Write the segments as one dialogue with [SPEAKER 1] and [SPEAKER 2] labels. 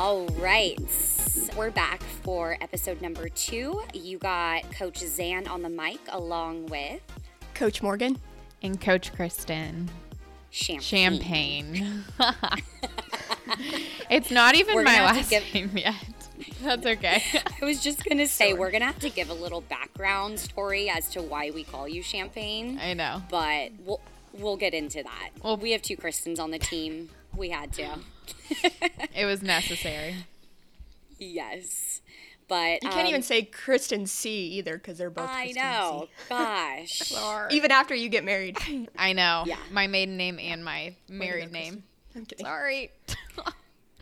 [SPEAKER 1] All right. We're back for episode number two. You got Coach Zan on the mic along with
[SPEAKER 2] Coach Morgan.
[SPEAKER 3] And Coach Kristen.
[SPEAKER 1] Champagne.
[SPEAKER 3] Champagne. it's not even
[SPEAKER 1] We're
[SPEAKER 3] my
[SPEAKER 1] gonna have to
[SPEAKER 3] last
[SPEAKER 1] give-
[SPEAKER 3] name yet. That's okay.
[SPEAKER 1] I was just going to say, we're going to have to give a little background story as to why we call you Champagne,
[SPEAKER 3] I know.
[SPEAKER 1] but we'll, we'll get into that.
[SPEAKER 3] Well-
[SPEAKER 1] we have two Kristens on the team. We had to.
[SPEAKER 3] It was necessary.
[SPEAKER 1] yes. But
[SPEAKER 2] You can't even
[SPEAKER 1] um,
[SPEAKER 2] say Kristen C either because they're both
[SPEAKER 1] I
[SPEAKER 2] Kristen
[SPEAKER 1] know. Gosh.
[SPEAKER 2] C. Even after you get married.
[SPEAKER 3] I know.
[SPEAKER 1] Yeah.
[SPEAKER 3] My maiden name and my married name.
[SPEAKER 2] I'm kidding.
[SPEAKER 3] Sorry.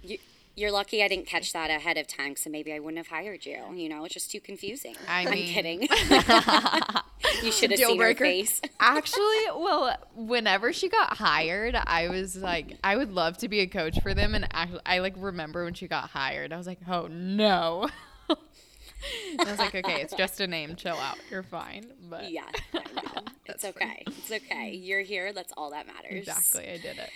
[SPEAKER 1] You, you're lucky I didn't catch that ahead of time, so maybe I wouldn't have hired you. You know, it's just too confusing.
[SPEAKER 3] I
[SPEAKER 1] am
[SPEAKER 3] mean-
[SPEAKER 1] kidding. you should have
[SPEAKER 2] Deal
[SPEAKER 1] seen her
[SPEAKER 2] breaker.
[SPEAKER 1] face.
[SPEAKER 3] Actually, well, whenever she got hired, I was like, I would love to be a coach for them. And actually, I like remember when she got hired, I was like, oh no. I was like, okay, it's just a name. Chill out. You're fine. But
[SPEAKER 1] Yeah, I it's okay. It's okay. You're here. That's all that matters.
[SPEAKER 3] exactly, I did it.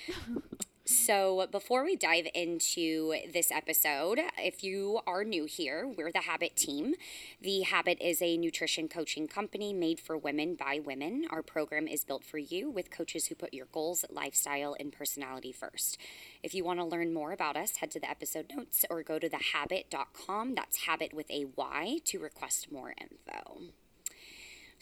[SPEAKER 1] So, before we dive into this episode, if you are new here, we're the Habyt team. The Habyt is a nutrition coaching company made for women by women. Our program is built for you with coaches who put your goals, lifestyle, and personality first. If you want to learn more about us, head to the episode notes or go to thehabyt.com. That's habit with a Y to request more info.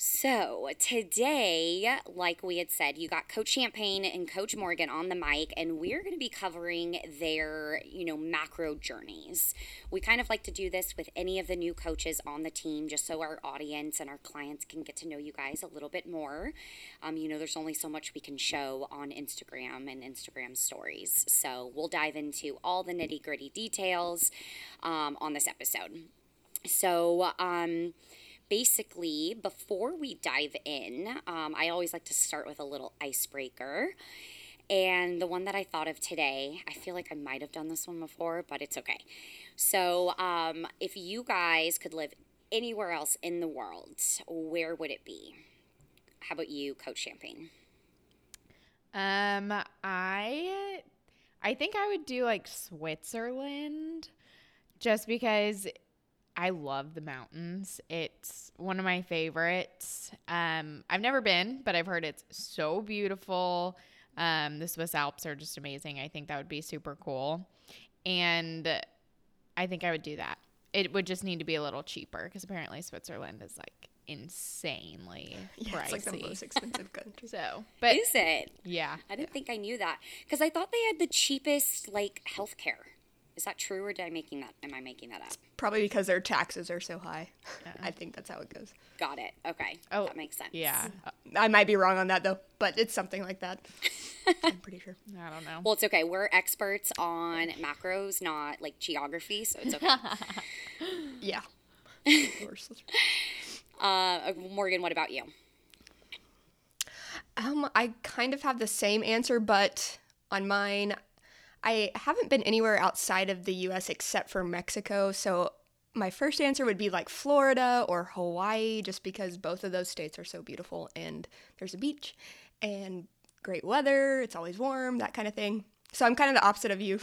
[SPEAKER 1] So, today, like we had said, you got Coach Champagne and Coach Morgan on the mic, and we're going to be covering their, you know, macro journeys. We kind of like to do this with any of the new coaches on the team just so our audience and our clients can get to know you guys a little bit more. Um, you know, there's only so much we can show on Instagram and Instagram stories. So, we'll dive into all the nitty gritty details um, on this episode. So, um, basically, before we dive in, um, I always like to start with a little icebreaker. And the one that I thought of today, I feel like I might have done this one before, but it's okay. So, um, if you guys could live anywhere else in the world, where would it be? How about you, Coach Champagne?
[SPEAKER 3] Um, I, I think I would do like Switzerland, just because I love the mountains. It's one of my favorites. Um, I've never been, but I've heard it's so beautiful. Um, the Swiss Alps are just amazing. I think that would be super cool, and I think I would do that. It would just need to be a little cheaper because apparently Switzerland is like insanely
[SPEAKER 2] Yeah,
[SPEAKER 3] pricey.
[SPEAKER 2] it's like the most expensive country.
[SPEAKER 3] so, but
[SPEAKER 1] Is it?
[SPEAKER 3] yeah,
[SPEAKER 1] I didn't think I knew that because I thought they had the cheapest like healthcare. Is that true, or did I making that? Am I making that up?
[SPEAKER 2] Probably because their taxes are so high. I think that's how it goes.
[SPEAKER 1] Got it. Okay,
[SPEAKER 3] Oh,
[SPEAKER 1] that makes sense.
[SPEAKER 3] yeah.
[SPEAKER 2] I might be wrong on that though, but it's something like that. I'm pretty sure.
[SPEAKER 3] I don't know.
[SPEAKER 1] Well, it's okay. We're experts on macros, not like geography, so it's okay.
[SPEAKER 2] Yeah. Of course.
[SPEAKER 1] uh, Morgan, what about you?
[SPEAKER 2] Um, I kind of have the same answer, but on mine, I haven't been anywhere outside of the U.S. except for Mexico. So my first answer would be like Florida or Hawaii, just because both of those states are so beautiful and there's a beach and great weather. It's always warm, that kind of thing. So I'm kind of the opposite of you,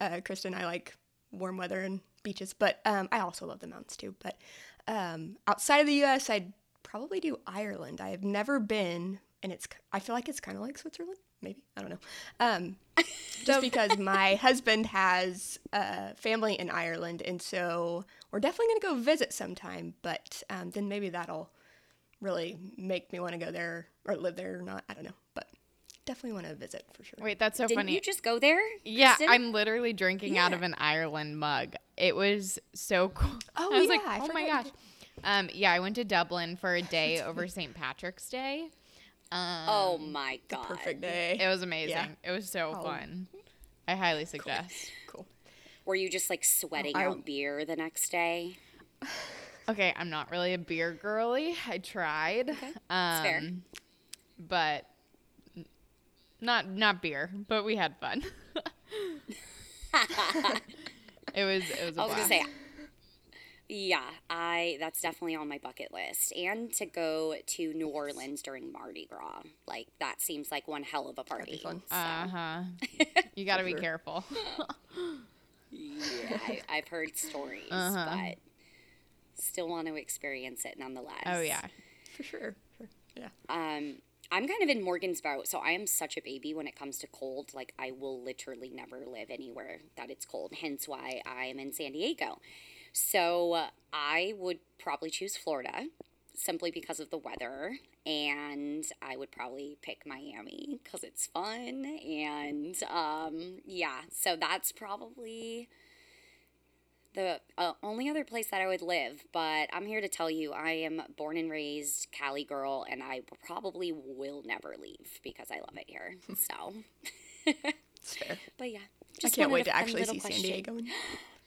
[SPEAKER 2] uh, Kristen. I like warm weather and beaches, but um, I also love the mountains too. But um, outside of the U.S., I'd probably do Ireland. I have never been, and it's I feel like it's kind of like Switzerland. Maybe I don't know. Um, just because my husband has uh, family in Ireland, and so we're definitely gonna go visit sometime. But um, then maybe that'll really make me want to go there or live there or not. I don't know, but definitely want to visit for sure.
[SPEAKER 3] Wait, that's so
[SPEAKER 1] Didn't
[SPEAKER 3] funny.
[SPEAKER 1] you just go there?
[SPEAKER 3] yeah,
[SPEAKER 1] Kristen?
[SPEAKER 3] I'm literally drinking out of an Ireland mug. It was so cool.
[SPEAKER 2] Oh,
[SPEAKER 3] I was
[SPEAKER 2] yeah,
[SPEAKER 3] like,
[SPEAKER 2] I
[SPEAKER 3] oh my gosh. Um, yeah, I went to Dublin for a day over St. Patrick's Day. Um,
[SPEAKER 1] Oh my god!
[SPEAKER 2] Perfect day.
[SPEAKER 3] It was amazing.
[SPEAKER 2] Yeah.
[SPEAKER 3] It was so
[SPEAKER 2] Oh.
[SPEAKER 3] fun. I highly suggest.
[SPEAKER 2] Cool.
[SPEAKER 1] Were you just like sweating
[SPEAKER 2] I-
[SPEAKER 1] out beer the next day?
[SPEAKER 3] Okay, I'm not really a beer girly. I tried. Okay,
[SPEAKER 1] that's fair.
[SPEAKER 3] But not not beer, but we had fun. it was it was a
[SPEAKER 1] I was gonna say, yeah, I that's definitely on my bucket list, and to go to New Orleans during Mardi Gras, like that seems like one hell of a party. So,
[SPEAKER 3] Uh huh. You got to be careful.
[SPEAKER 1] Yeah, I, I've heard stories,
[SPEAKER 3] Uh-huh.
[SPEAKER 1] but still want to experience it nonetheless.
[SPEAKER 3] Oh yeah.
[SPEAKER 2] For sure. Sure. Yeah.
[SPEAKER 1] Um, I'm kind of in Morgan's boat, so I am such a baby when it comes to cold. Like I will literally never live anywhere that it's cold. Hence why I'm in San Diego. So I would probably choose Florida simply because of the weather, and I would probably pick Miami because it's fun. And um, yeah, so that's probably the uh, only other place that I would live, but I'm here to tell you I am born and raised Cali girl, and I probably will never leave because I love it here. So,
[SPEAKER 2] It's fair.
[SPEAKER 1] but yeah,
[SPEAKER 2] I can't wait to actually see San. Diego.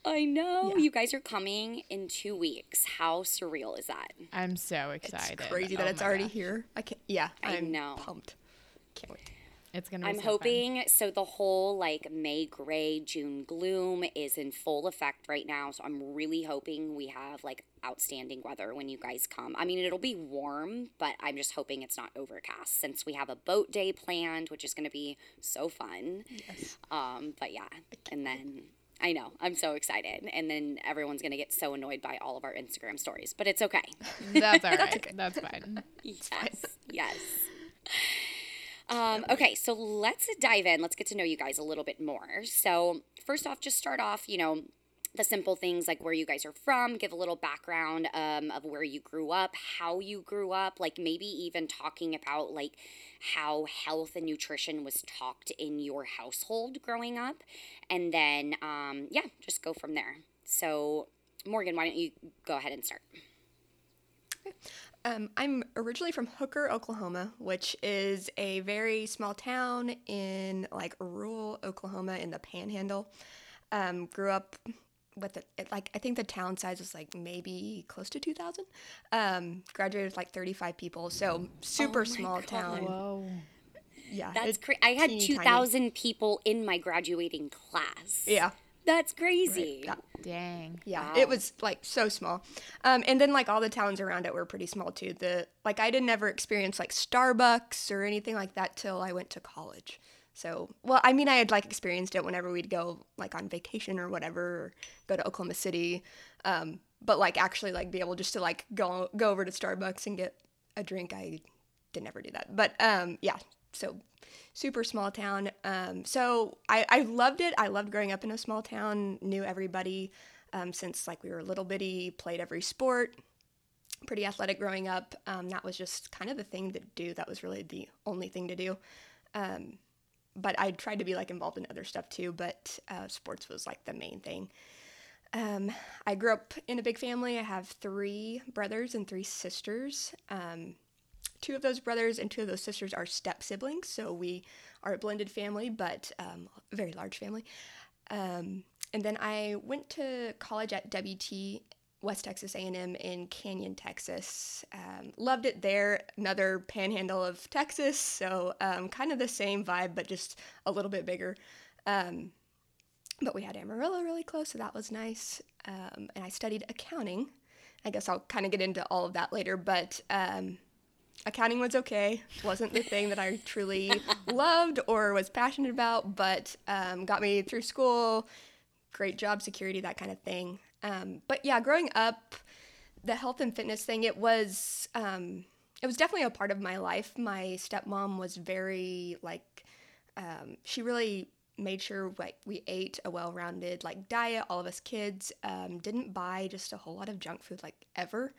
[SPEAKER 1] I know
[SPEAKER 2] Yeah.
[SPEAKER 1] you guys are coming in two weeks. How surreal is that?
[SPEAKER 3] I'm so excited.
[SPEAKER 2] It's crazy that
[SPEAKER 3] Oh
[SPEAKER 2] it's already
[SPEAKER 3] gosh.
[SPEAKER 2] here. I can't. Yeah,
[SPEAKER 1] I
[SPEAKER 2] I'm
[SPEAKER 1] know.
[SPEAKER 2] pumped. Can't wait.
[SPEAKER 3] It's gonna. Be
[SPEAKER 1] I'm
[SPEAKER 3] so fun.
[SPEAKER 1] hoping so. The whole like May gray, June gloom is in full effect right now. So I'm really hoping we have like outstanding weather when you guys come. I mean, it'll be warm, but I'm just hoping it's not overcast since we have a boat day planned, which is going to be so fun.
[SPEAKER 2] Yes.
[SPEAKER 1] Um, but yeah, and then I know I'm so excited, and then everyone's going to get so annoyed by all of our Instagram stories, but it's okay.
[SPEAKER 3] That's all right. That's fine.
[SPEAKER 1] Yes, yes. Um, okay, so let's dive in. Let's get to know you guys a little bit more. So, first off, just start off, you know, the simple things like where you guys are from, give a little background um, of where you grew up, how you grew up, like maybe even talking about like how health and nutrition was talked in your household growing up. And then, um, yeah, just go from there. So, Morgan, why don't you go ahead and start?
[SPEAKER 2] Um, I'm originally from Hooker, Oklahoma, which is a very small town in like rural Oklahoma in the Panhandle. Um, grew up with it, it, like I think the town size was like maybe close to 2,000. Um, graduated with like 35 people, so super
[SPEAKER 1] Oh
[SPEAKER 2] small
[SPEAKER 1] God.
[SPEAKER 2] town.
[SPEAKER 3] Whoa.
[SPEAKER 2] Yeah,
[SPEAKER 1] That's crazy. I had 2,000 people in my graduating class.
[SPEAKER 2] Yeah,
[SPEAKER 1] That's crazy.
[SPEAKER 2] yeah.
[SPEAKER 3] Dang.
[SPEAKER 2] Yeah,
[SPEAKER 1] Wow.
[SPEAKER 2] it was like so small. Um, and then like all the towns around it were pretty small too. The like I didn't ever experience like Starbucks or anything like that till I went to college. So well, I mean I had like experienced it whenever we'd go like on vacation or whatever, or go to Oklahoma City. Um, but like actually like be able just to like go go over to Starbucks and get a drink, I did never do that. But um, yeah, so super small town. Um, so I, I loved it. I loved growing up in a small town, knew everybody um, since like we were little bitty, played every sport, pretty athletic growing up. Um, that was just kind of the thing to do. That was really the only thing to do. Um, but I tried to be like involved in other stuff too, but uh, sports was like the main thing. Um, I grew up in a big family. I have three brothers and three sisters. Um, two of those brothers and two of those sisters are step siblings, so we are a blended family, but um, a very large family. Um, and then I went to college at WT West Texas A&M in Canyon, Texas. Um, loved it there. Another panhandle of Texas, so um, kind of the same vibe, but just a little bit bigger. Um, but we had Amarillo really close, so that was nice. Um, and I studied accounting. I guess I'll kind of get into all of that later, but um, accounting was okay. wasn't the thing that I truly loved or was passionate about, but um, got me through school. Great job security, that kind of thing. Um, but yeah, growing up, the health and fitness thing, it was um, it was definitely a part of my life. My stepmom was very like um, she really made sure like we ate a well-rounded like diet. All of us kids um, didn't buy just a whole lot of junk food like ever.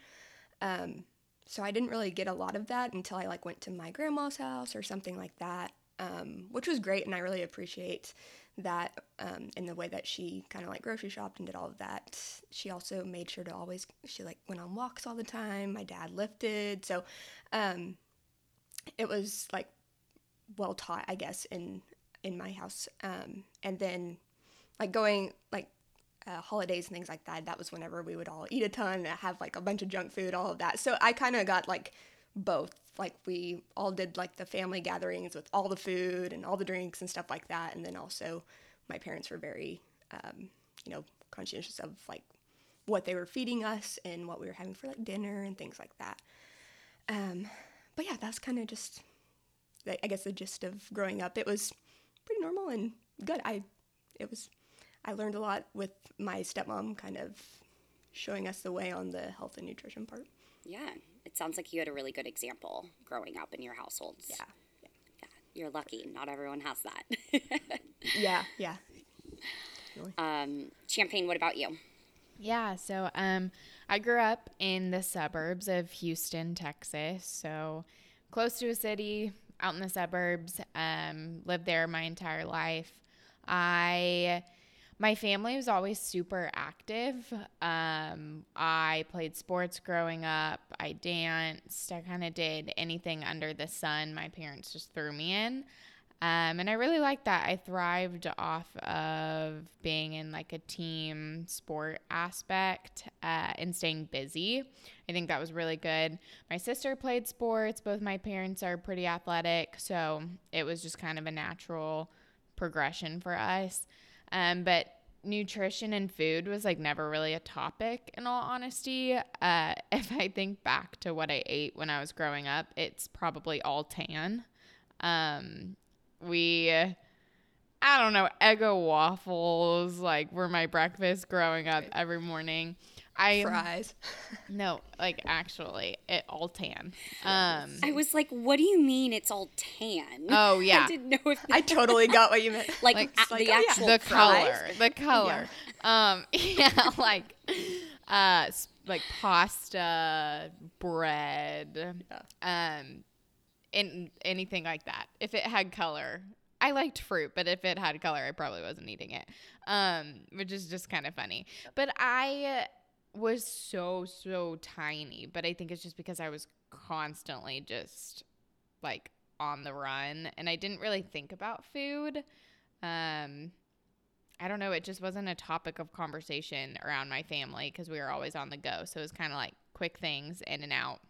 [SPEAKER 2] Um, so I didn't really get a lot of that until I like went to my grandma's house or something like that, um, which was great, and I really appreciate that um, in the way that she kind of like grocery shopped and did all of that. She also made sure to always she like went on walks all the time. My dad lifted, so um, it was like well taught, I guess, in in my house. Um, and then like going like uh, holidays and things like that, that was whenever we would all eat a ton and have like a bunch of junk food, all of that. So I kind of got like both. Like we all did like the family gatherings with all the food and all the drinks and stuff like that. And then also my parents were very, um, you know, conscientious of like what they were feeding us and what we were having for like dinner and things like that. Um, but yeah, that's kind of just, I guess, the gist of growing up. It was pretty normal and good. I, it was, I learned a lot with my stepmom kind of showing us the way on the health and nutrition part.
[SPEAKER 1] Yeah, it sounds like you had a really good example growing up in your households.
[SPEAKER 2] Yeah.
[SPEAKER 1] Yeah, you're lucky. Not everyone has that.
[SPEAKER 2] Yeah, yeah.
[SPEAKER 1] um, Champagne, what about you?
[SPEAKER 3] Yeah, so um, I grew up in the suburbs of Houston, Texas. So close to a city, out in the suburbs. Um, lived there my entire life. I my family was always super active. Um, I played sports growing up. I danced. I kind of did anything under the sun. My parents just threw me in. Um, and I really liked that. I thrived off of being in like a team sport aspect uh, and staying busy. I think that was really good. My sister played sports. Both my parents are pretty athletic. So it was just kind of a natural progression for us. Um, but nutrition and food was like never really a topic in all honesty. Uh, if I think back to what I ate when I was growing up, it's probably all tan. Um, we, I don't know, Eggo waffles like were my breakfast growing up every morning. I
[SPEAKER 2] Fries.
[SPEAKER 3] no, like actually, it all tan. Um,
[SPEAKER 1] I was like, what do you mean it's all tan?
[SPEAKER 3] oh yeah,
[SPEAKER 1] I didn't know if
[SPEAKER 2] I totally got what you meant.
[SPEAKER 1] like,
[SPEAKER 3] like,
[SPEAKER 1] a-
[SPEAKER 2] like,
[SPEAKER 1] the
[SPEAKER 2] oh, yeah.
[SPEAKER 1] actual
[SPEAKER 3] the
[SPEAKER 1] fries.
[SPEAKER 3] color, the color. Um, yeah, like, uh, like pasta, bread, um, and anything like that. If it had color, I liked fruit, but if it had color, I probably wasn't eating it. Um, which is just kind of funny. But I was so so tiny, but I think it's just because I was constantly just like on the run and I didn't really think about food. Um I don't know, it just wasn't a topic of conversation around my family because we were always on the go. So it was kind of like quick things in and out.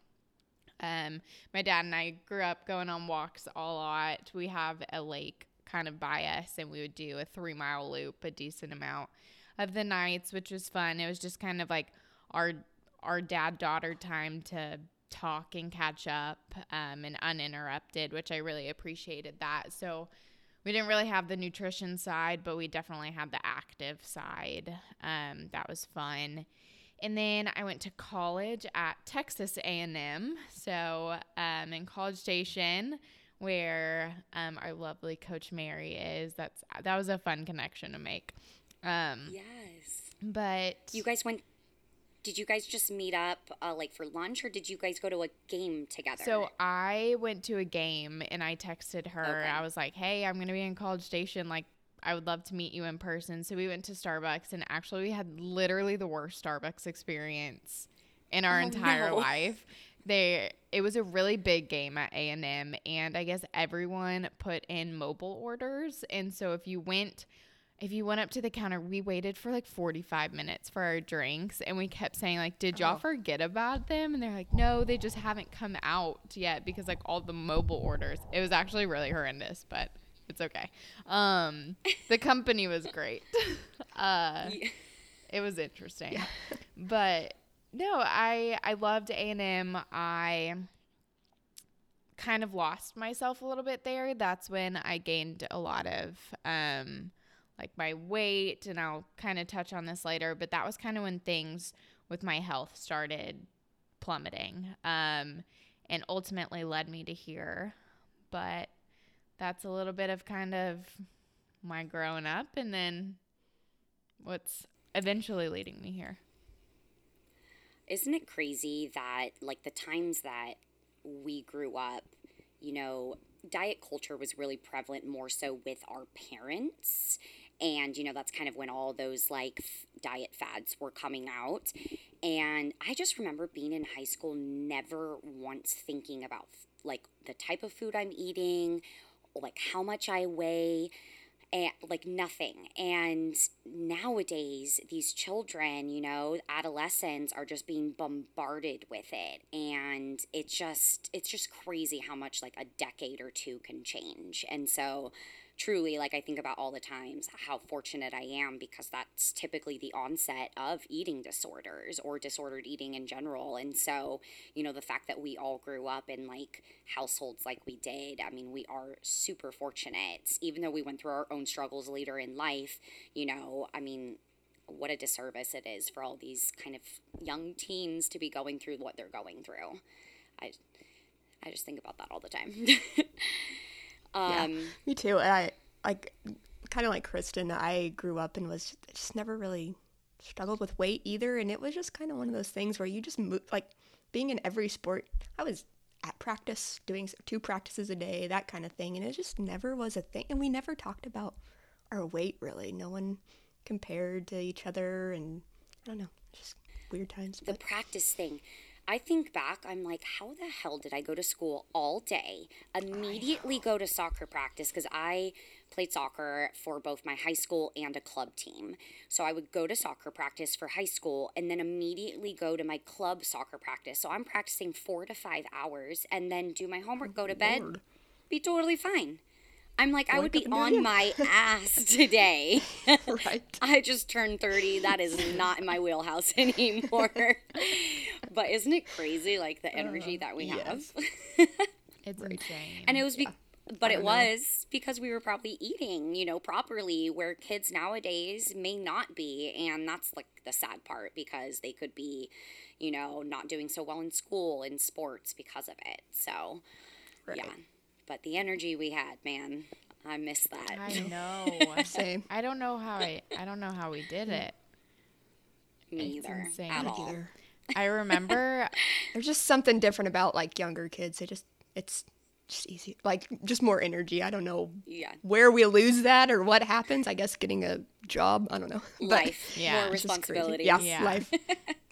[SPEAKER 3] Um, my dad and I grew up going on walks a lot. We have a lake kind of by us, and we would do a three mile loop a decent amount of the nights, which was fun. It was just kind of like our our dad daughter time to talk and catch up um, and uninterrupted, which I really appreciated that. So we didn't really have the nutrition side, but we definitely had the active side. Um, that was fun. And then I went to college at Texas A&M, so um, in College Station, where um, our lovely Coach Mary is. That's that was a fun connection to make. Um,
[SPEAKER 1] Yes.
[SPEAKER 3] but
[SPEAKER 1] You guys went. Did you guys just meet up uh, like for lunch, or did you guys go to a game together?
[SPEAKER 3] So I went to a game and I texted her.
[SPEAKER 1] Okay.
[SPEAKER 3] I was like, "Hey, I'm gonna be in College Station. Like, I would love to meet you in person." So we went to Starbucks, and actually, we had literally the worst Starbucks experience in our
[SPEAKER 1] Oh,
[SPEAKER 3] entire
[SPEAKER 1] no.
[SPEAKER 3] life. They it was a really big game at A and M, and I guess everyone put in mobile orders, and so if you went. If you went up to the counter, we waited for like 45 minutes for our drinks and we kept saying like, "Did y'all
[SPEAKER 2] Oh.
[SPEAKER 3] forget about them?" And they're like, "No, they just haven't come out yet because like all the mobile orders." It was actually really horrendous, but it's okay. Um, the company was great. uh,
[SPEAKER 1] Yeah.
[SPEAKER 3] it was interesting. But no, I I loved A&M. I kind of lost myself a little bit there. That's when I gained a lot of um like my weight and I'll kind of touch on this later, but that was kind of when things with my health started plummeting. Um and ultimately led me to here. But that's a little bit of kind of my growing up and then what's eventually leading me here.
[SPEAKER 1] Isn't it crazy that, like, the times that we grew up, you know, diet culture was really prevalent more so with our parents. And, you know, that's kind of when all those, like, f- diet fads were coming out. And I just remember being in high school, never once thinking about, like, the type of food I'm eating, like, how much I weigh and like nothing. And nowadays, these children, you know, adolescents are just being bombarded with it, and it's just it's just crazy how much like a decade or two can change. And so, truly, like I think about all the times how fortunate I am because that's typically the onset of eating disorders or disordered eating in general. And so, you know, the fact that we all grew up in like households like we did, I mean, we are super fortunate. Even though we went through our own struggles later in life, you know, I mean, what a disservice it is for all these kind of young teens to be going through what they're going through. I, I just think about that all the time.
[SPEAKER 2] um, yeah, me too. And I like kind of like Kristen. I grew up and was just never really struggled with weight either, and it was just kind of one of those things where you just move like being in every sport. I was at practice doing two practices a day, that kind of thing, and it just never was a thing. And we never talked about our weight really. No one compared to each other, and I don't know, just weird times.
[SPEAKER 1] The practice thing. I think back, I'm like, how the hell did I go to school all day, immediately go to soccer practice? Because I played soccer for both my high school and a club team. So I would go to soccer practice for high school and then immediately go to my club soccer practice. So I'm practicing four to five hours and then do my homework, oh, go to bed, oh, Lord. be totally fine. I'm like, I would be on my ass today. right. I just turned 30. That is not in my wheelhouse anymore. but isn't it crazy, like the energy uh, that we yes. have?
[SPEAKER 3] it's insane.
[SPEAKER 1] And it was, be- yeah. but it know. was because we were probably eating, you know, properly, where kids nowadays may not be. And that's like the sad part because they could be, you know, not doing so well in school, in sports because of it. So, right. yeah but the energy we had, man, I miss that.
[SPEAKER 3] I know. Same. I don't know how I. I don't know how we did it.
[SPEAKER 1] Me it's either. Insane. At all.
[SPEAKER 3] I remember.
[SPEAKER 2] There's just something different about like younger kids. They just it's just easy, like just more energy. I don't know.
[SPEAKER 1] Yeah.
[SPEAKER 2] Where we lose that or what happens? I guess getting a job. I don't know.
[SPEAKER 1] Life. yeah. More responsibility.
[SPEAKER 2] Yeah, yeah. Life.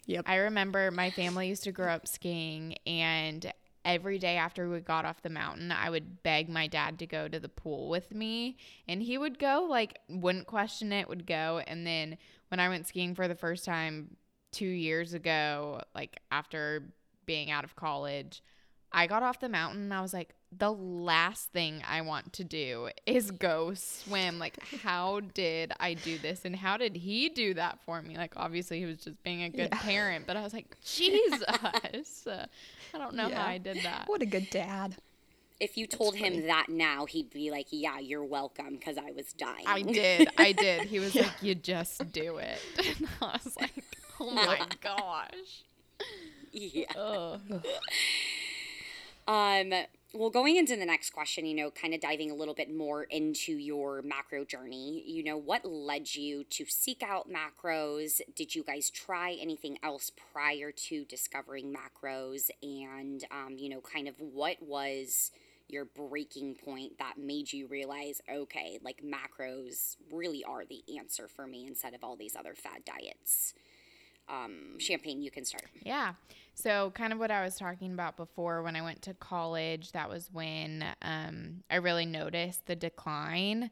[SPEAKER 3] yep. I remember my family used to grow up skiing, and every day after we got off the mountain, I would beg my dad to go to the pool with me. And he would go, like, wouldn't question it, would go. And then when I went skiing for the first time two years ago, like after being out of college, I got off the mountain and I was like, the last thing I want to do is go swim. Like, how did I do this? And how did he do that for me? Like, obviously, he was just being a good yeah. parent, but I was like, Jesus. I don't know yeah. how I did that.
[SPEAKER 2] What a good dad.
[SPEAKER 1] If you told him that now, he'd be like, "Yeah, you're welcome," because I was dying.
[SPEAKER 3] I did. I did. He was yeah. like, "You just do it." And I was like, "Oh my gosh."
[SPEAKER 1] Yeah. um well, going into the next question, you know, kind of diving a little bit more into your macro journey, you know, what led you to seek out macros? Did you guys try anything else prior to discovering macros? And, um, you know, kind of what was your breaking point that made you realize, okay, like macros really are the answer for me instead of all these other fad diets? Um, Champagne, you can start.
[SPEAKER 3] Yeah. So, kind of what I was talking about before when I went to college, that was when um, I really noticed the decline.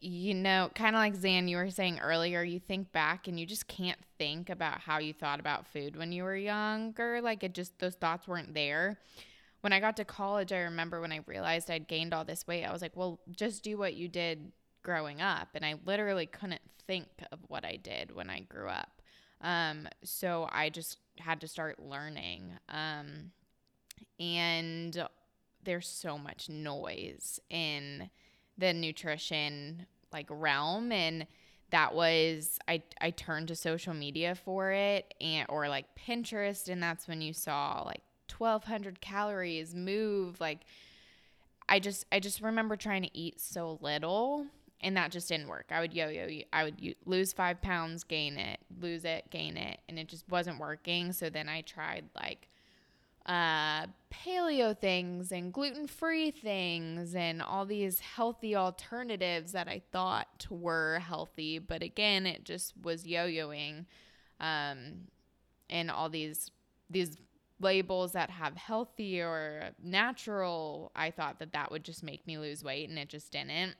[SPEAKER 3] You know, kind of like Zan, you were saying earlier, you think back and you just can't think about how you thought about food when you were younger. Like, it just, those thoughts weren't there. When I got to college, I remember when I realized I'd gained all this weight, I was like, well, just do what you did growing up. And I literally couldn't think of what I did when I grew up. Um, so I just had to start learning. Um, and there's so much noise in the nutrition like realm and that was I I turned to social media for it and or like Pinterest and that's when you saw like 1200 calories move like I just I just remember trying to eat so little and that just didn't work. I would yo-yo. I would lose five pounds, gain it, lose it, gain it, and it just wasn't working. So then I tried like uh, paleo things and gluten-free things and all these healthy alternatives that I thought were healthy, but again, it just was yo-yoing, um, and all these these labels that have healthy or natural. I thought that that would just make me lose weight, and it just didn't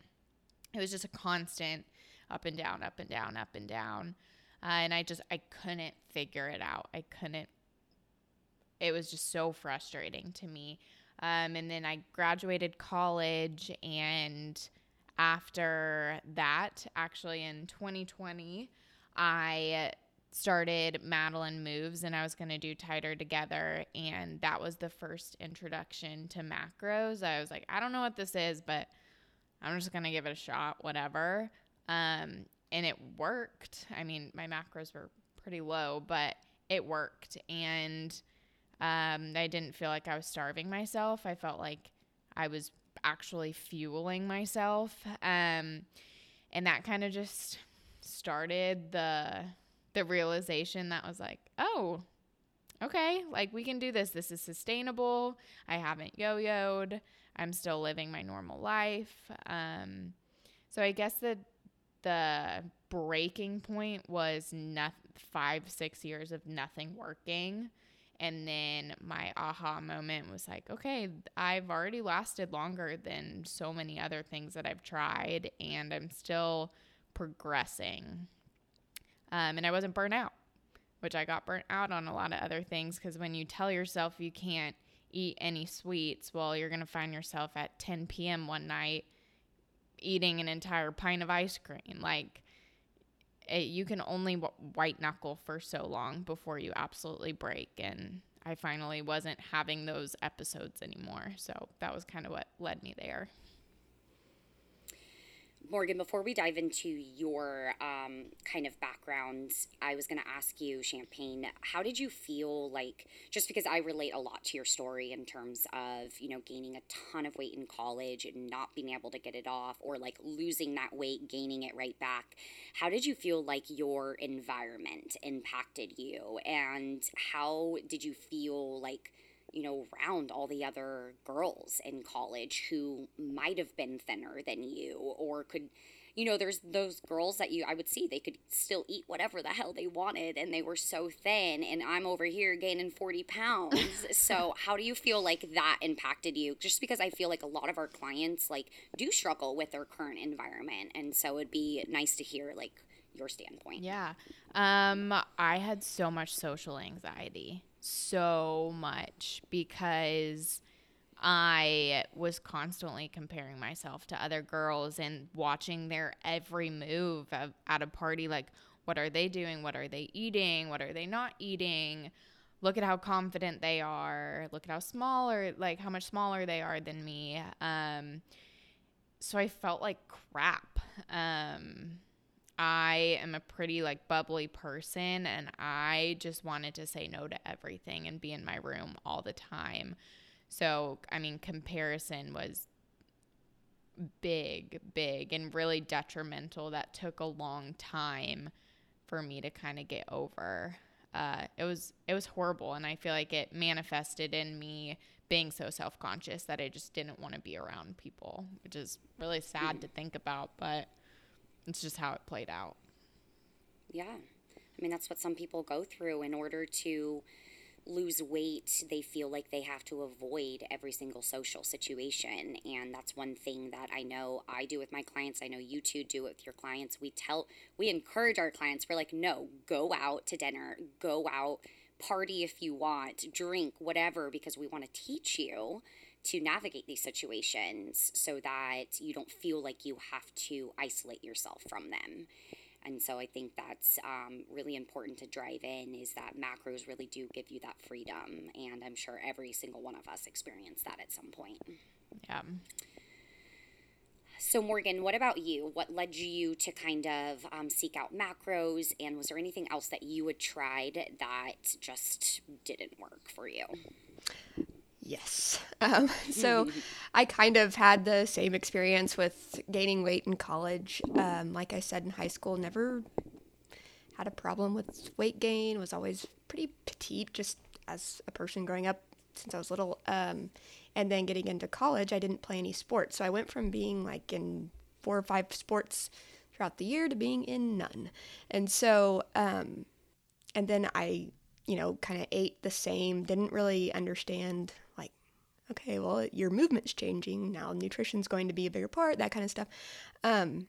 [SPEAKER 3] it was just a constant up and down, up and down, up and down. Uh, and I just, I couldn't figure it out. I couldn't, it was just so frustrating to me. Um, and then I graduated college, and after that, actually in 2020, I started Madeline Moves and I was going to do Tighter Together. And that was the first introduction to macros. I was like, I don't know what this is, but I'm just going to give it a shot, whatever. Um, and it worked. I mean, my macros were pretty low, but it worked. And um, I didn't feel like I was starving myself. I felt like I was actually fueling myself. Um, and that kind of just started the the realization that was like, oh, okay, like we can do this. This is sustainable. I haven't yo-yoed. I'm still living my normal life. Um, so I guess the the breaking point was not five six years of nothing working and then my aha moment was like, okay, I've already lasted longer than so many other things that I've tried, and I'm still progressing. Um, and I wasn't burnt out, which I got burnt out on a lot of other things because when you tell yourself you can't eat any sweets, well, you're going to find yourself at 10 p.m. one night eating an entire pint of ice cream. Like, it, you can only white knuckle for so long before you absolutely break. And I finally wasn't having those episodes anymore. So that was kind of what led me there.
[SPEAKER 1] Morgan, before we dive into your um, kind of background, I was going to ask you, Champagne, how did you feel like, just because I relate a lot to your story in terms of, you know, gaining a ton of weight in college and not being able to get it off, or like losing that weight, gaining it right back. How did you feel like your environment impacted you? And how did you feel like, you know, around all the other girls in college who might have been thinner than you or could, you know, there's those girls that you, I would see, they could still eat whatever the hell they wanted and they were so thin and I'm over here gaining 40 pounds. so, how do you feel like that impacted you? Just because I feel like a lot of our clients like do struggle with their current environment. And so it'd be nice to hear like your standpoint.
[SPEAKER 3] Yeah. Um, I had so much social anxiety so much because I was constantly comparing myself to other girls and watching their every move at a party. Like, what are they doing? What are they eating? What are they not eating? Look at how confident they are. Look at how smaller, like how much smaller they are than me. Um, so I felt like crap. Um, I am a pretty like bubbly person and I just wanted to say no to everything and be in my room all the time. So, I mean, comparison was big, big and really detrimental. That took a long time for me to kind of get over. Uh, it was it was horrible, and I feel like it manifested in me being so self conscious that I just didn't want to be around people, which is really sad to think about, but it's just how it played out.
[SPEAKER 1] Yeah. I mean, that's what some people go through in order to lose weight. They feel like they have to avoid every single social situation. And that's one thing that I know I do with my clients. I know you two do it with your clients. We tell, we encourage our clients, we're like, no, go out to dinner, go out, party if you want, drink, whatever, because we want to teach you to navigate these situations so that you don't feel like you have to isolate yourself from them. And so I think that's um, really important to drive in is that macros really do give you that freedom. And I'm sure every single one of us experienced that at some point.
[SPEAKER 3] Yeah.
[SPEAKER 1] So, Morgan, what about you? What led you to kind of um, seek out macros? And was there anything else that you had tried that just didn't work for you?
[SPEAKER 2] Yes. Um, so I kind of had the same experience with gaining weight in college. Um, like I said in high school, never had a problem with weight gain, was always pretty petite just as a person growing up since I was little. Um, and then getting into college, I didn't play any sports. So I went from being like in four or five sports throughout the year to being in none. And so, um, and then I, you know, kind of ate the same, didn't really understand okay, well, your movement's changing. Now nutrition's going to be a bigger part, that kind of stuff. Um,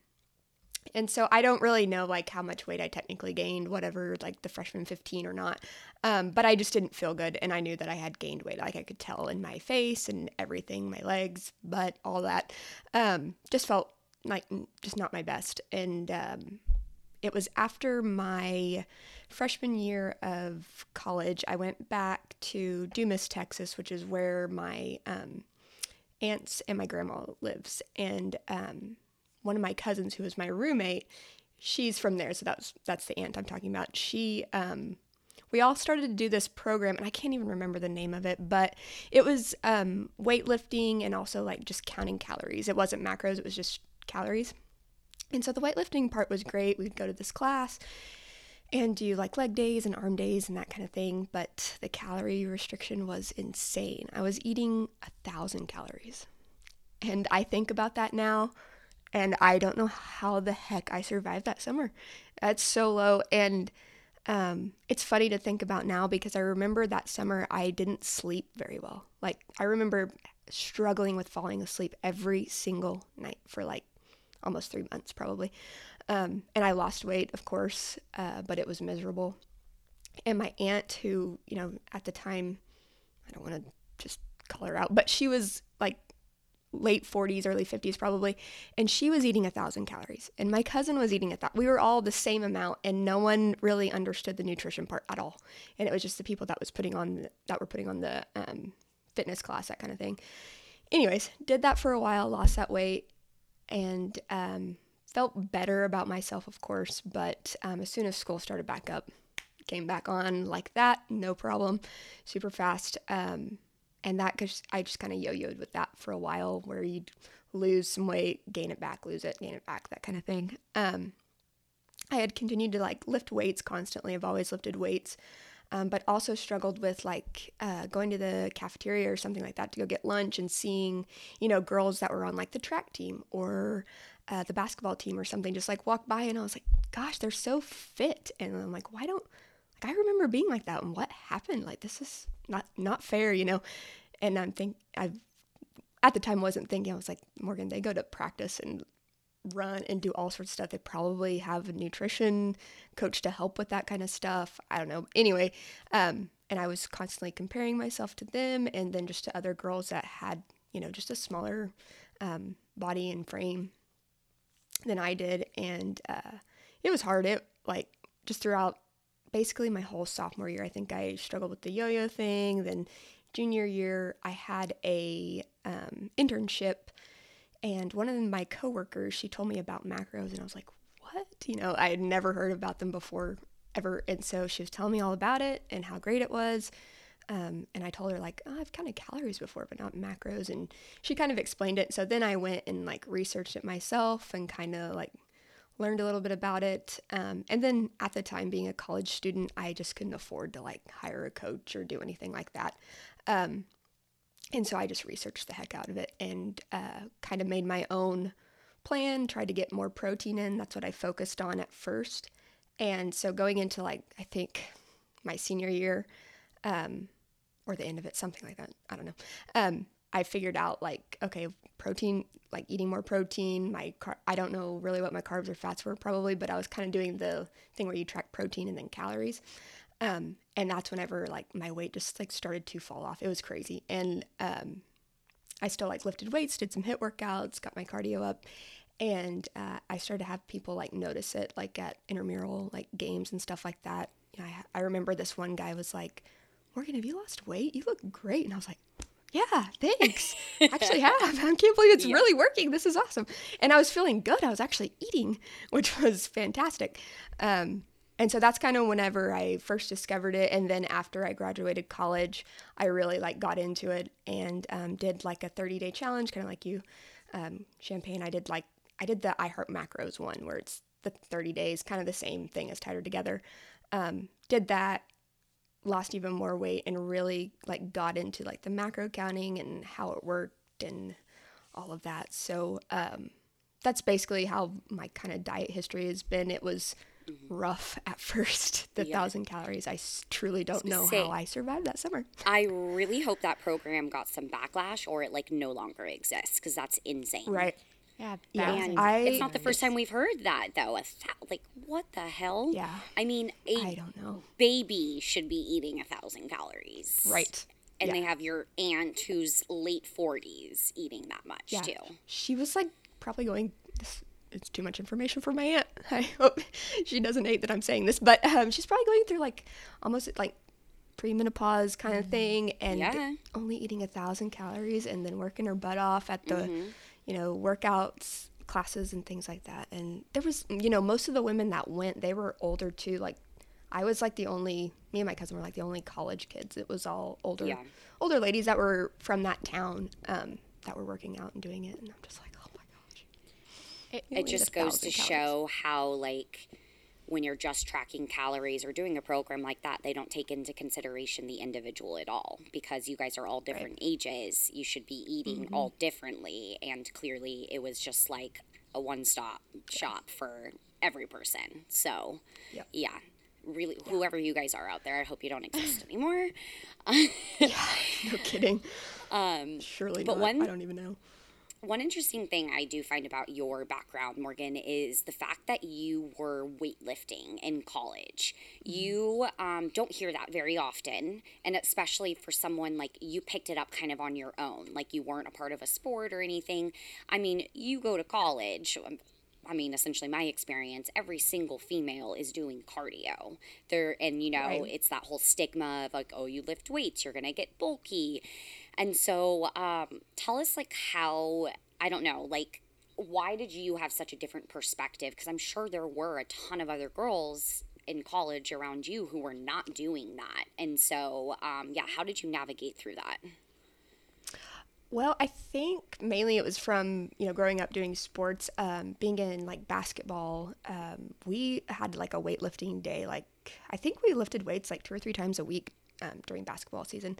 [SPEAKER 2] and so I don't really know like how much weight I technically gained, whatever, like the freshman 15 or not. Um, but I just didn't feel good. And I knew that I had gained weight. Like I could tell in my face and everything, my legs, butt, all that. Um, just felt like just not my best. And um, it was after my freshman year of college, I went back to Dumas, Texas, which is where my um, aunts and my grandma lives. And um, one of my cousins, who was my roommate, she's from there. So that's that's the aunt I'm talking about. She um, we all started to do this program and i can't even remember the name of it but it was um, weightlifting and also like just counting calories it wasn't macros it was just calories and so the weightlifting part was great. We'd go to this class and do like leg days and arm days and that kind of thing but the calorie restriction was insane. I was eating a thousand calories. And i think about that now and i don't know how the heck i survived that summer. That's so low and um, it's funny to think about now because I remember that summer I didn't sleep very well. Like, I remember struggling with falling asleep every single night for like almost three months, probably. Um, and I lost weight, of course, uh, but it was miserable. And my aunt, who, you know, at the time, I don't want to just call her out, but she was like late 40s, early 50s probably, and she was eating a thousand calories, and my cousin was eating a thousand. We were all the same amount, and no one really understood the nutrition part at all. And it was just the people that was putting on that were putting on the um, fitness class, that kind of thing. Anyways, did that for a while, lost that weight, and um, felt better about myself, of course. But um, as soon as school started back up, came back on like that, no problem, super fast. Um, and that cause I just kind of yo-yoed with that for a while, where you'd lose some weight, gain it back, lose it, gain it back, that kind of thing. Um, I had continued to like lift weights constantly. I've always lifted weights, um, but also struggled with like uh, going to the cafeteria or something like that to go get lunch and seeing, you know, girls that were on like the track team or uh, the basketball team or something just like walk by and I was like, gosh, they're so fit. And I'm like, why don't, like, I remember being like that and what happened? Like, this is not not fair, you know. And I'm think I've, at the time wasn't thinking. I was like, Morgan, they go to practice and run and do all sorts of stuff. They probably have a nutrition coach to help with that kind of stuff. I don't know. Anyway, um, and I was constantly comparing myself to them and then just to other girls that had, you know, just a smaller um, body and frame than I did. And uh, it was hard. It like just throughout basically my whole sophomore year. I think I struggled with the yo-yo thing. Then junior year, I had a um, internship, and one of my coworkers she told me about macros, and I was like, "What?" You know, I had never heard about them before ever, and so she was telling me all about it and how great it was. Um, and I told her like oh, I've counted calories before, but not macros, and she kind of explained it. So then I went and like researched it myself and kind of like learned a little bit about it. Um, and then at the time, being a college student, I just couldn't afford to like hire a coach or do anything like that. Um, and so I just researched the heck out of it and uh, kind of made my own plan, tried to get more protein in. That's what I focused on at first. And so going into like, I think my senior year, um, or the end of it, something like that. I don't know. Um, I figured out like, okay, protein, like eating more protein. My car- I don't know really what my carbs or fats were probably, but I was kind of doing the thing where you track protein and then calories. Um, and that's whenever like my weight just like started to fall off. It was crazy. And um, I still like lifted weights, did some HIIT workouts, got my cardio up, and uh, I started to have people like notice it, like at intramural like games and stuff like that. You know, I, I remember this one guy was like, "Morgan, have you lost weight? You look great." And I was like, yeah, thanks. actually have. I can't believe it's yeah. really working. This is awesome. And I was feeling good. I was actually eating, which was fantastic. Um, and so that's kind of whenever I first discovered it. And then after I graduated college, I really like got into it and um, did like a 30 day challenge, kind of like you, um, Champagne. I did like, I did the I Heart Macros one where it's the 30 days, kind of the same thing as Tighter Together. Um, did that lost even more weight and really like got into like the macro counting and how it worked and all of that. So um, that's basically how my kind of diet history has been. It was mm-hmm. rough at first, the yeah. thousand calories. I truly don't know Say, how I survived that summer.
[SPEAKER 1] I really hope that program got some backlash or it like no longer exists because that's insane.
[SPEAKER 2] Right.
[SPEAKER 3] Yeah,
[SPEAKER 1] and I, it's not the first time we've heard that though. A like what the hell?
[SPEAKER 2] Yeah.
[SPEAKER 1] I mean, a
[SPEAKER 2] I don't know.
[SPEAKER 1] Baby should be eating a thousand calories.
[SPEAKER 2] Right.
[SPEAKER 1] And yeah. they have your aunt who's late forties eating that much
[SPEAKER 2] yeah.
[SPEAKER 1] too.
[SPEAKER 2] She was like probably going this it's too much information for my aunt. I hope she doesn't hate that I'm saying this, but um, she's probably going through like almost like premenopause kind of thing and
[SPEAKER 1] Yeah.
[SPEAKER 2] only eating a thousand calories and then working her butt off at the
[SPEAKER 1] Mm-hmm.
[SPEAKER 2] you know workouts classes and things like that and there was you know most of the women that went they were older too like i was like the only me and my cousin were like the only college kids it was all older
[SPEAKER 1] Yeah.
[SPEAKER 2] older ladies that were from that town um, that were working out and doing it and i'm just like
[SPEAKER 3] It-
[SPEAKER 1] it
[SPEAKER 2] only eat a
[SPEAKER 1] just goes to
[SPEAKER 2] calories.
[SPEAKER 1] show how like when you're just tracking calories or doing a program like that they don't take into consideration the individual at all because you guys are all different ages. You should be eating
[SPEAKER 2] Mm-hmm.
[SPEAKER 1] all differently and clearly it was just like a one-stop shop for every person. So
[SPEAKER 2] Yep.
[SPEAKER 1] yeah. Really whoever you guys are out there i hope you don't exist anymore.
[SPEAKER 2] No kidding.
[SPEAKER 1] Um,
[SPEAKER 2] surely
[SPEAKER 1] But
[SPEAKER 2] not.
[SPEAKER 1] one-
[SPEAKER 2] i don't even know
[SPEAKER 1] One interesting thing I do find about your background, Morgan, is the fact that you were weightlifting in college. You um, don't hear that very often, and especially for someone like you picked it up kind of on your own, like you weren't a part of a sport or anything. I mean, you go to college. um, I mean, essentially, my experience, every single female is doing cardio. There, and you know,
[SPEAKER 2] Right.
[SPEAKER 1] it's that whole stigma of like, oh, you lift weights, you're gonna get bulky. And so, um, tell us like how I don't know, like why did you have such a different perspective? Because I'm sure there were a ton of other girls in college around you who were not doing that. And so, um, yeah, how did you navigate through that?
[SPEAKER 2] Well, I think mainly it was from you know growing up doing sports, um, being in like basketball. Um, we had like a weightlifting day. Like I think we lifted weights like two or three times a week um, during basketball season.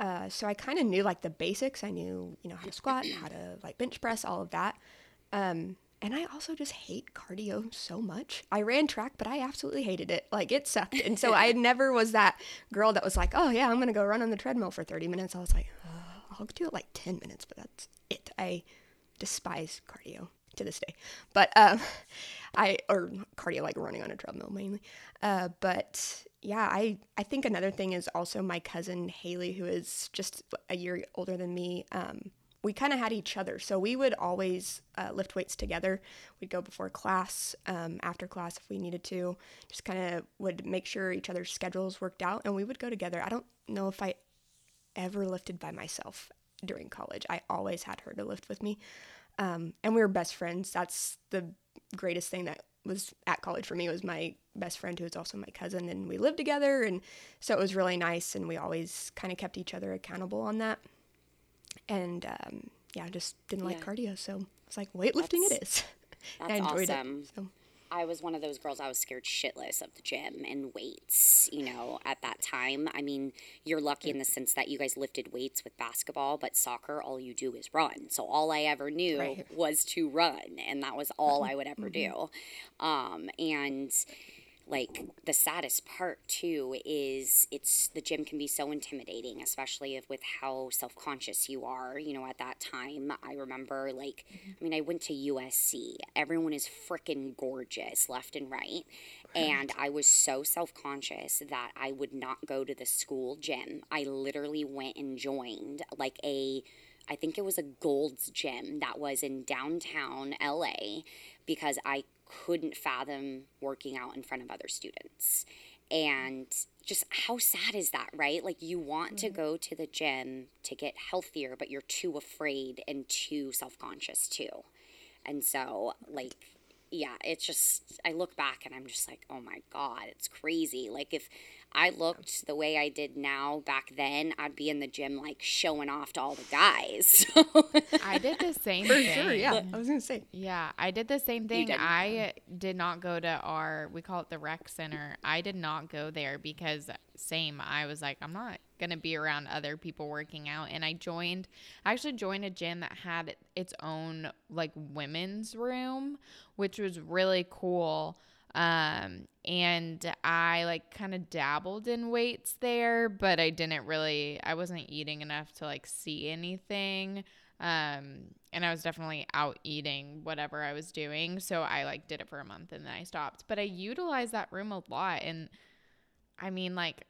[SPEAKER 2] Uh, so I kind of knew like the basics. I knew you know how to squat, how to like bench press, all of that. Um, and I also just hate cardio so much. I ran track, but I absolutely hated it. Like it sucked. And so I never was that girl that was like, oh yeah, I'm gonna go run on the treadmill for 30 minutes. I was like, "Uh, I'll do it like 10 minutes, but that's it. I despise cardio to this day. But um, I or cardio like running on a treadmill mainly. Uh, but yeah, I I think another thing is also my cousin Haley, who is just a year older than me. Um, we kind of had each other, so we would always uh, lift weights together. We'd go before class, um, after class if we needed to. Just kind of would make sure each other's schedules worked out, and we would go together. I don't know if I ever lifted by myself during college. I always had her to lift with me. Um, and we were best friends. That's the greatest thing that was at college for me was my best friend who was also my cousin and we lived together and so it was really nice and we always kind of kept each other accountable on that. And um, yeah I just didn't like cardio so it's like weightlifting it is. I
[SPEAKER 1] That's
[SPEAKER 2] enjoyed
[SPEAKER 1] awesome.
[SPEAKER 2] it so
[SPEAKER 1] I was one of those girls I was scared shitless of the gym and weights, you know, at that time. I mean, you're lucky in the sense that you guys lifted weights with basketball, but soccer, all you do is run. So all I ever knew
[SPEAKER 2] Right.
[SPEAKER 1] was to run, and that was all I would ever do. Um, and like the saddest part too is it's the gym can be so intimidating especially if, with how self-conscious you are you know at that time. I remember like i mean i went to usc everyone is freaking gorgeous left and right. And i was so self-conscious that i would not go to the school gym. I literally went and joined like a I think it was a Gold's Gym that was in downtown LA because I couldn't fathom working out in front of other students. And just how sad is that, right? Like you want to mm-hmm. go to the gym to get healthier, but you're too afraid and too self conscious too. And so, like, yeah, it's just, I look back and I'm just like, oh my God, it's crazy. Like, if I looked the way I did now back then, I'd be in the gym, like, showing off to all the guys.
[SPEAKER 3] I did the same
[SPEAKER 2] for
[SPEAKER 3] thing.
[SPEAKER 2] sure yeah I was gonna say
[SPEAKER 3] Yeah, I did the same thing.
[SPEAKER 1] did?
[SPEAKER 3] I did not go to our we call it the rec center. I did not go there because same, I was like I'm not going to be around other people working out. And I joined I actually joined a gym that had its own like women's room, which was really cool. Um and I like kind of dabbled in weights there, but I didn't really I wasn't eating enough to like see anything. Um and i was definitely out eating whatever i was doing. So i like did it for a month and then i stopped. But i utilized that room a lot. And i mean like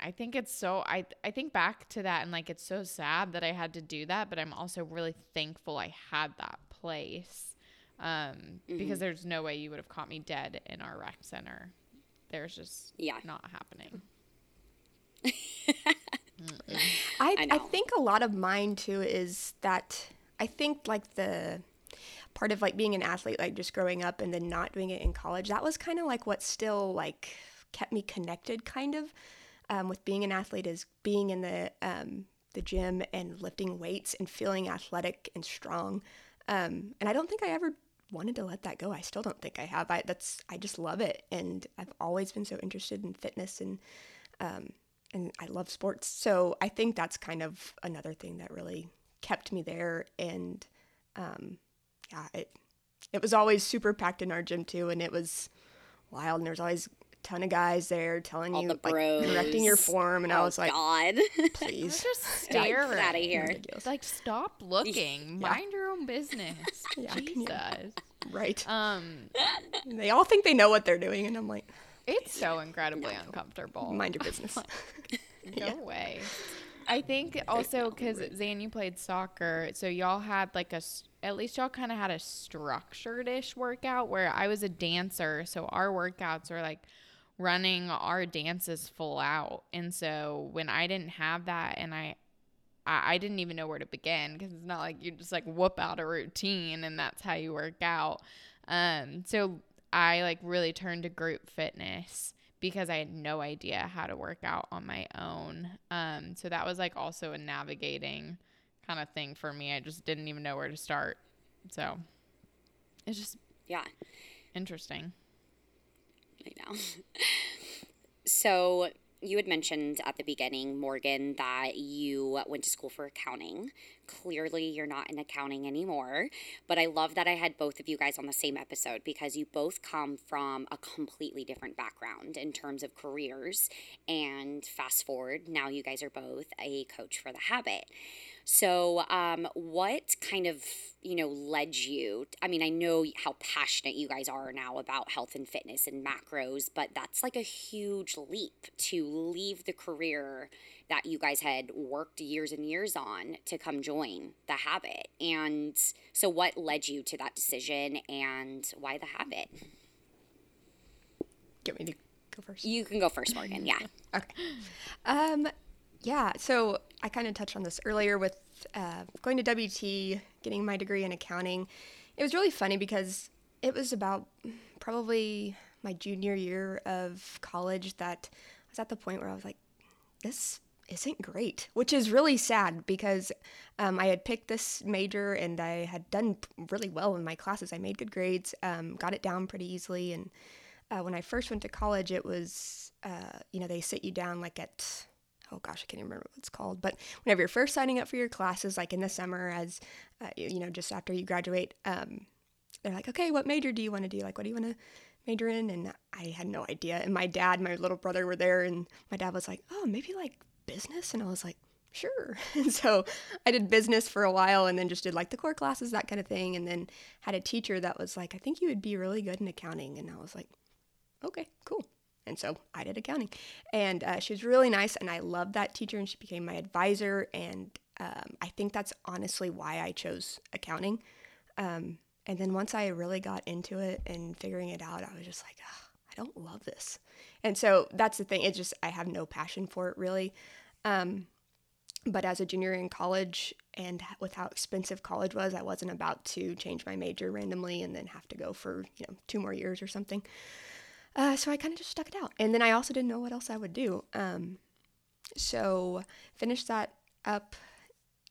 [SPEAKER 3] i think it's so i i think back to that and like it's so sad that i had to do that but i'm also really thankful i had that place um, because there's no way you would have caught me dead in our rec center. There's just
[SPEAKER 1] Yeah.
[SPEAKER 3] not happening.
[SPEAKER 2] I,
[SPEAKER 1] I
[SPEAKER 2] I, think a lot of mine too is that I think like the part of like being an athlete, like just growing up and then not doing it in college, that was kind of like what still like kept me connected kind of um, with being an athlete is being in the um, the gym and lifting weights and feeling athletic and strong. Um, and I don't think I ever wanted to let that go. I still don't think I have. I that's I just love it, and I've always been so interested in fitness and um, and I love sports. So I think that's kind of another thing that really kept me there. And um, yeah, it it was always super packed in our gym too, and it was wild. And there's always a ton of guys there telling
[SPEAKER 1] All
[SPEAKER 2] you
[SPEAKER 1] the
[SPEAKER 2] like correcting your form, and I
[SPEAKER 1] oh
[SPEAKER 2] was like,
[SPEAKER 1] God.
[SPEAKER 2] please.
[SPEAKER 3] Just
[SPEAKER 1] Get
[SPEAKER 3] stare
[SPEAKER 1] out of here.
[SPEAKER 2] Ridiculous.
[SPEAKER 3] Like, stop looking. Mind your own business.
[SPEAKER 2] Yeah,
[SPEAKER 3] Jesus.
[SPEAKER 2] Right.
[SPEAKER 3] Um,
[SPEAKER 2] They all think they know what they're doing, and I'm like,
[SPEAKER 3] it's so incredibly uncomfortable.
[SPEAKER 2] mind your business.
[SPEAKER 3] No way. I think also because Zan, you played soccer, so y'all had like a at least y'all kind of had a structured ish workout where I was a dancer, so our workouts are like running our dances full out. And so when I didn't have that and I, I, I didn't even know where to begin because it's not like you just like whoop out a routine and that's how you work out. Um, so I like really turned to group fitness because I had no idea how to work out on my own. Um, so that was like also a navigating kind of thing for me. I just didn't even know where to start. So it's just
[SPEAKER 1] yeah.
[SPEAKER 3] interesting.
[SPEAKER 1] I know. so you had mentioned at the beginning, Morgan, that you went to school for accounting. Clearly, you're not in accounting anymore. But I love that I had both of you guys on the same episode because you both come from a completely different background in terms of careers. And fast forward, now you guys are both a coach for the Habyt. So, um, what kind of you know led you? I mean, I know how passionate you guys are now about health and fitness and macros, but that's like a huge leap to leave the career that you guys had worked years and years on to come join the Habyt. And so, what led you to that decision, and why the Habyt?
[SPEAKER 2] Get me to go first.
[SPEAKER 1] You can go first, Morgan. Yeah.
[SPEAKER 2] Okay. Um, yeah, so I kind of touched on this earlier with uh, going to WT, getting my degree in accounting. It was really funny because it was about probably my junior year of college that I was at the point where I was like, this isn't great, which is really sad because um, I had picked this major and I had done really well in my classes. I made good grades, um, got it down pretty easily. And uh, when I first went to college, it was, uh, you know, they sit you down like at, oh gosh, I can't even remember what it's called, but whenever you're first signing up for your classes, like in the summer, as, uh, you, know, just after you graduate, um, they're like, okay, what major do you want to do? Like, what do you want to major in? And I had no idea. And my dad, my little brother were there, and my dad was like, oh, maybe like business. And I was like, sure. And so I did business for a while and then just did like the core classes, that kind of thing. And then had a teacher that was like, I think you would be really good in accounting. And I was like, okay, cool. And so I did accounting. And uh, she was really nice. And I loved that teacher. And she became my advisor. And um, I think that's honestly why I chose accounting. Um, and then once I really got into it and figuring it out, I was just like, "Ugh, I don't love this. And so that's the thing. It's just, I have no passion for it really. Um, but as a junior in college and with how expensive college was, I wasn't about to change my major randomly and then have to go for, you know, two more years or something. Uh, so I kind of just stuck it out. And then I also didn't know what else I would do. Um, so finished that up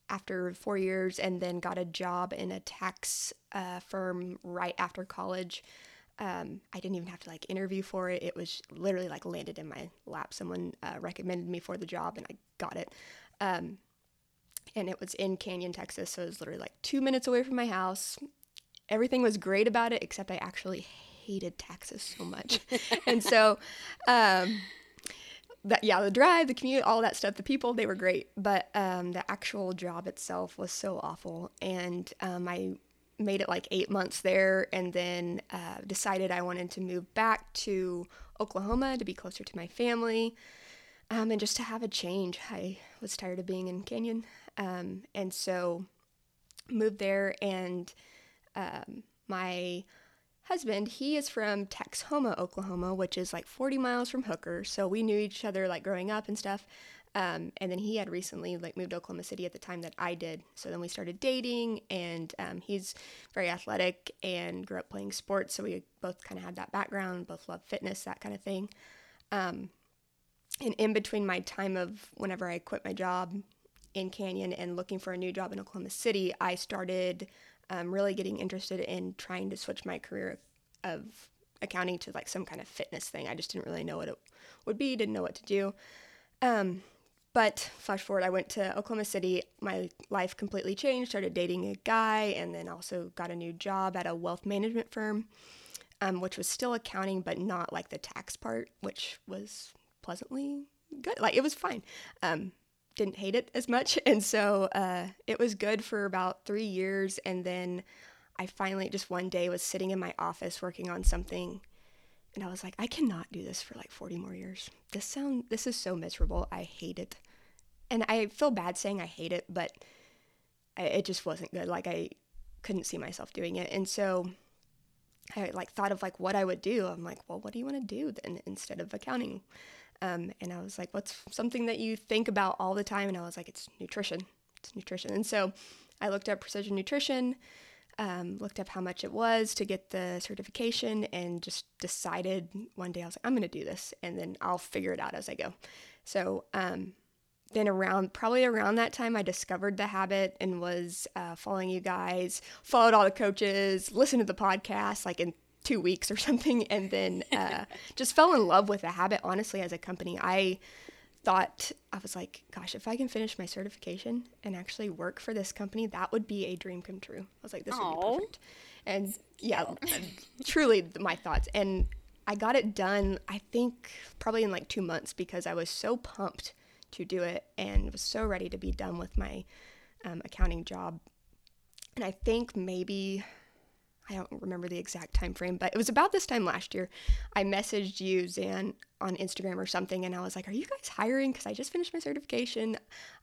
[SPEAKER 2] after four years and then got a job in a tax uh, firm right after college. Um, I didn't even have to like interview for it. It was literally like landed in my lap. Someone uh, recommended me for the job and I got it. Um, and it was in Canyon, Texas. So it was literally like two minutes away from my house. Everything was great about it, except I actually hated taxes so much. and so, um, that yeah, the drive, the commute, all that stuff, the people, they were great, but um, the actual job itself was so awful. And um, I made it like eight months there, and then uh, decided I wanted to move back to Oklahoma to be closer to my family, um, and just to have a change. I was tired of being in Canyon, um, and so moved there and um, my husband, he is from Texhoma, Oklahoma, which is like 40 miles from Hooker. So we knew each other like growing up and stuff. Um, and then he had recently like moved to Oklahoma City at the time that I did. So then we started dating, and um, he's very athletic and grew up playing sports. So we both kind of had that background, both love fitness, that kind of thing. Um, and in between my time of whenever I quit my job in Canyon and looking for a new job in Oklahoma City, I started um, really getting interested in trying to switch my career of accounting to like some kind of fitness thing. I just didn't really know what it would be, didn't know what to do. Um, but flash forward, I went to Oklahoma City. My life completely changed. Started dating a guy, and then also got a new job at a wealth management firm, um, which was still accounting, but not like the tax part, which was pleasantly good. Like it was fine. Um, didn't hate it as much, and so uh, it was good for about three years. And then I finally just one day was sitting in my office working on something and I was like, I cannot do this for like 40 more years. This sound this is so miserable. I hate it and I feel bad saying I hate it, but I, it just wasn't good. Like I couldn't see myself doing it, and so I like thought of like what I would do. I'm like, well, what do you want to do then instead of accounting? Um, and I was like, what's something that you think about all the time? And I was like, it's nutrition. It's nutrition. And so I looked up precision nutrition, um, looked up how much it was to get the certification, and just decided one day I was like, I'm going to do this, and then I'll figure it out as I go. So um, then around probably around that time i discovered the Habyt and was uh, following you guys followed all the coaches listened to the podcast like in two weeks or something and then uh, just fell in love with the Habyt honestly as a company. I thought i was like gosh if i can finish my certification and actually work for this company that would be a dream come true. I was like this Aww. would be perfect. And yeah truly my thoughts. And i got it done i think probably in like two months because i was so pumped to do it and was so ready to be done with my um, accounting job. And I think maybe I don't remember the exact time frame, but it was about this time last year. I messaged you, Zan, on Instagram or something, and I was like, "Are you guys hiring? Because I just finished my certification.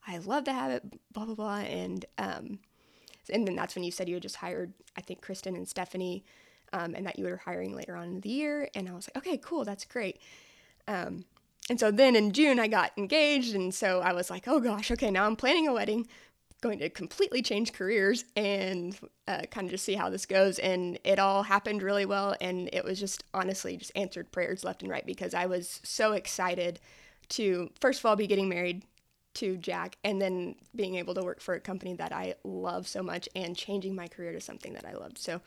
[SPEAKER 2] I love to have it." Blah blah blah, and um, and then that's when you said you had just hired, I think, Kristen and Stephanie, um, and that you were hiring later on in the year. And I was like, "Okay, cool, that's great." Um, and so then in June, I got engaged. And so I was like, oh gosh, okay, now I'm planning a wedding, going to completely change careers and uh, kind of just see how this goes. And it all happened really well. And it was just honestly just answered prayers left and right because I was so excited to, first of all, be getting married to Jack and then being able to work for a company that I love so much and changing my career to something that I loved. So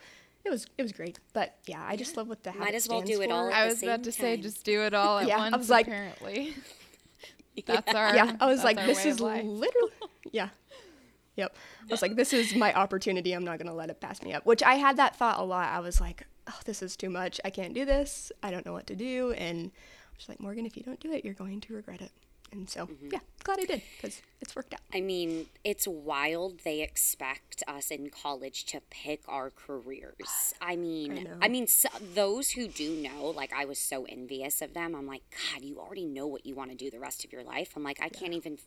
[SPEAKER 2] it was it was great. But yeah, I just love what the
[SPEAKER 1] might as well do it
[SPEAKER 2] for.
[SPEAKER 1] all.
[SPEAKER 3] I was about to
[SPEAKER 1] time.
[SPEAKER 3] say just do it all at
[SPEAKER 2] yeah,
[SPEAKER 3] once.
[SPEAKER 2] I was like,
[SPEAKER 3] apparently,
[SPEAKER 2] that's our yeah. I was like, this is literally yeah. Yep. I was like, this is my opportunity. I'm not gonna let it pass me up. Which I had that thought a lot. I was like, oh, this is too much. I can't do this. I don't know what to do. And I was like, Morgan, if you don't do it, you're going to regret it. And so, mm-hmm. yeah, glad I did because it's worked out.
[SPEAKER 1] I mean, it's wild they expect us in college to pick our careers. I mean, I, I mean, so, those who do know, like, I was so envious of them. I'm like, God, you already know what you want to do the rest of your life. I'm like, I yeah. can't even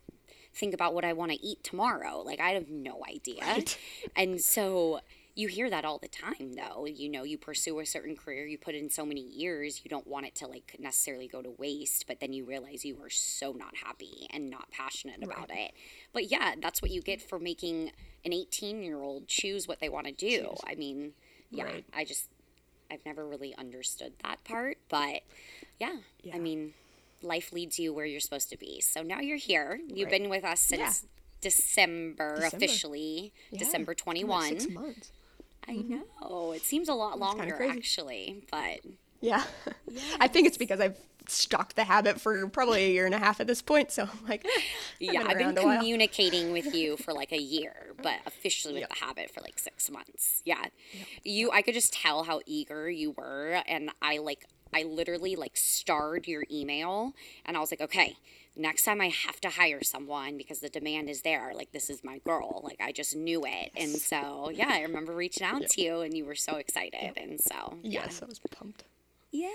[SPEAKER 1] think about what I want to eat tomorrow. Like, I have no idea. Right. And so, you hear that all the time though you know you pursue a certain career you put in so many years you don't want it to like necessarily go to waste but then you realize you are so not happy and not passionate about it but yeah that's what you get for making an 18 year old choose what they want to do choose. i mean yeah right. i just i've never really understood that part but yeah, yeah. i mean life leads you where you're supposed to be so now you're here you've right. been with us since yeah. December, December, officially yeah. December 21
[SPEAKER 2] six months
[SPEAKER 1] I mm-hmm. know. It seems a lot longer actually, but
[SPEAKER 2] yeah. Yes. I think it's because I've stalked the Habyt for probably a year and a half at this point. So I'm like,
[SPEAKER 1] yeah,
[SPEAKER 2] I've
[SPEAKER 1] been communicating with you for like a year, but officially with yep. the Habyt for like six months. Yeah, yep. you, I could just tell how eager you were, and I like, I literally like starred your email, and I was like, okay, next time I have to hire someone because the demand is there. Like this is my girl. Like I just knew it. And so yeah, I remember reaching out yep. to you and you were so excited. Yep. And so
[SPEAKER 2] yeah. Yes, I was pumped.
[SPEAKER 1] Yeah.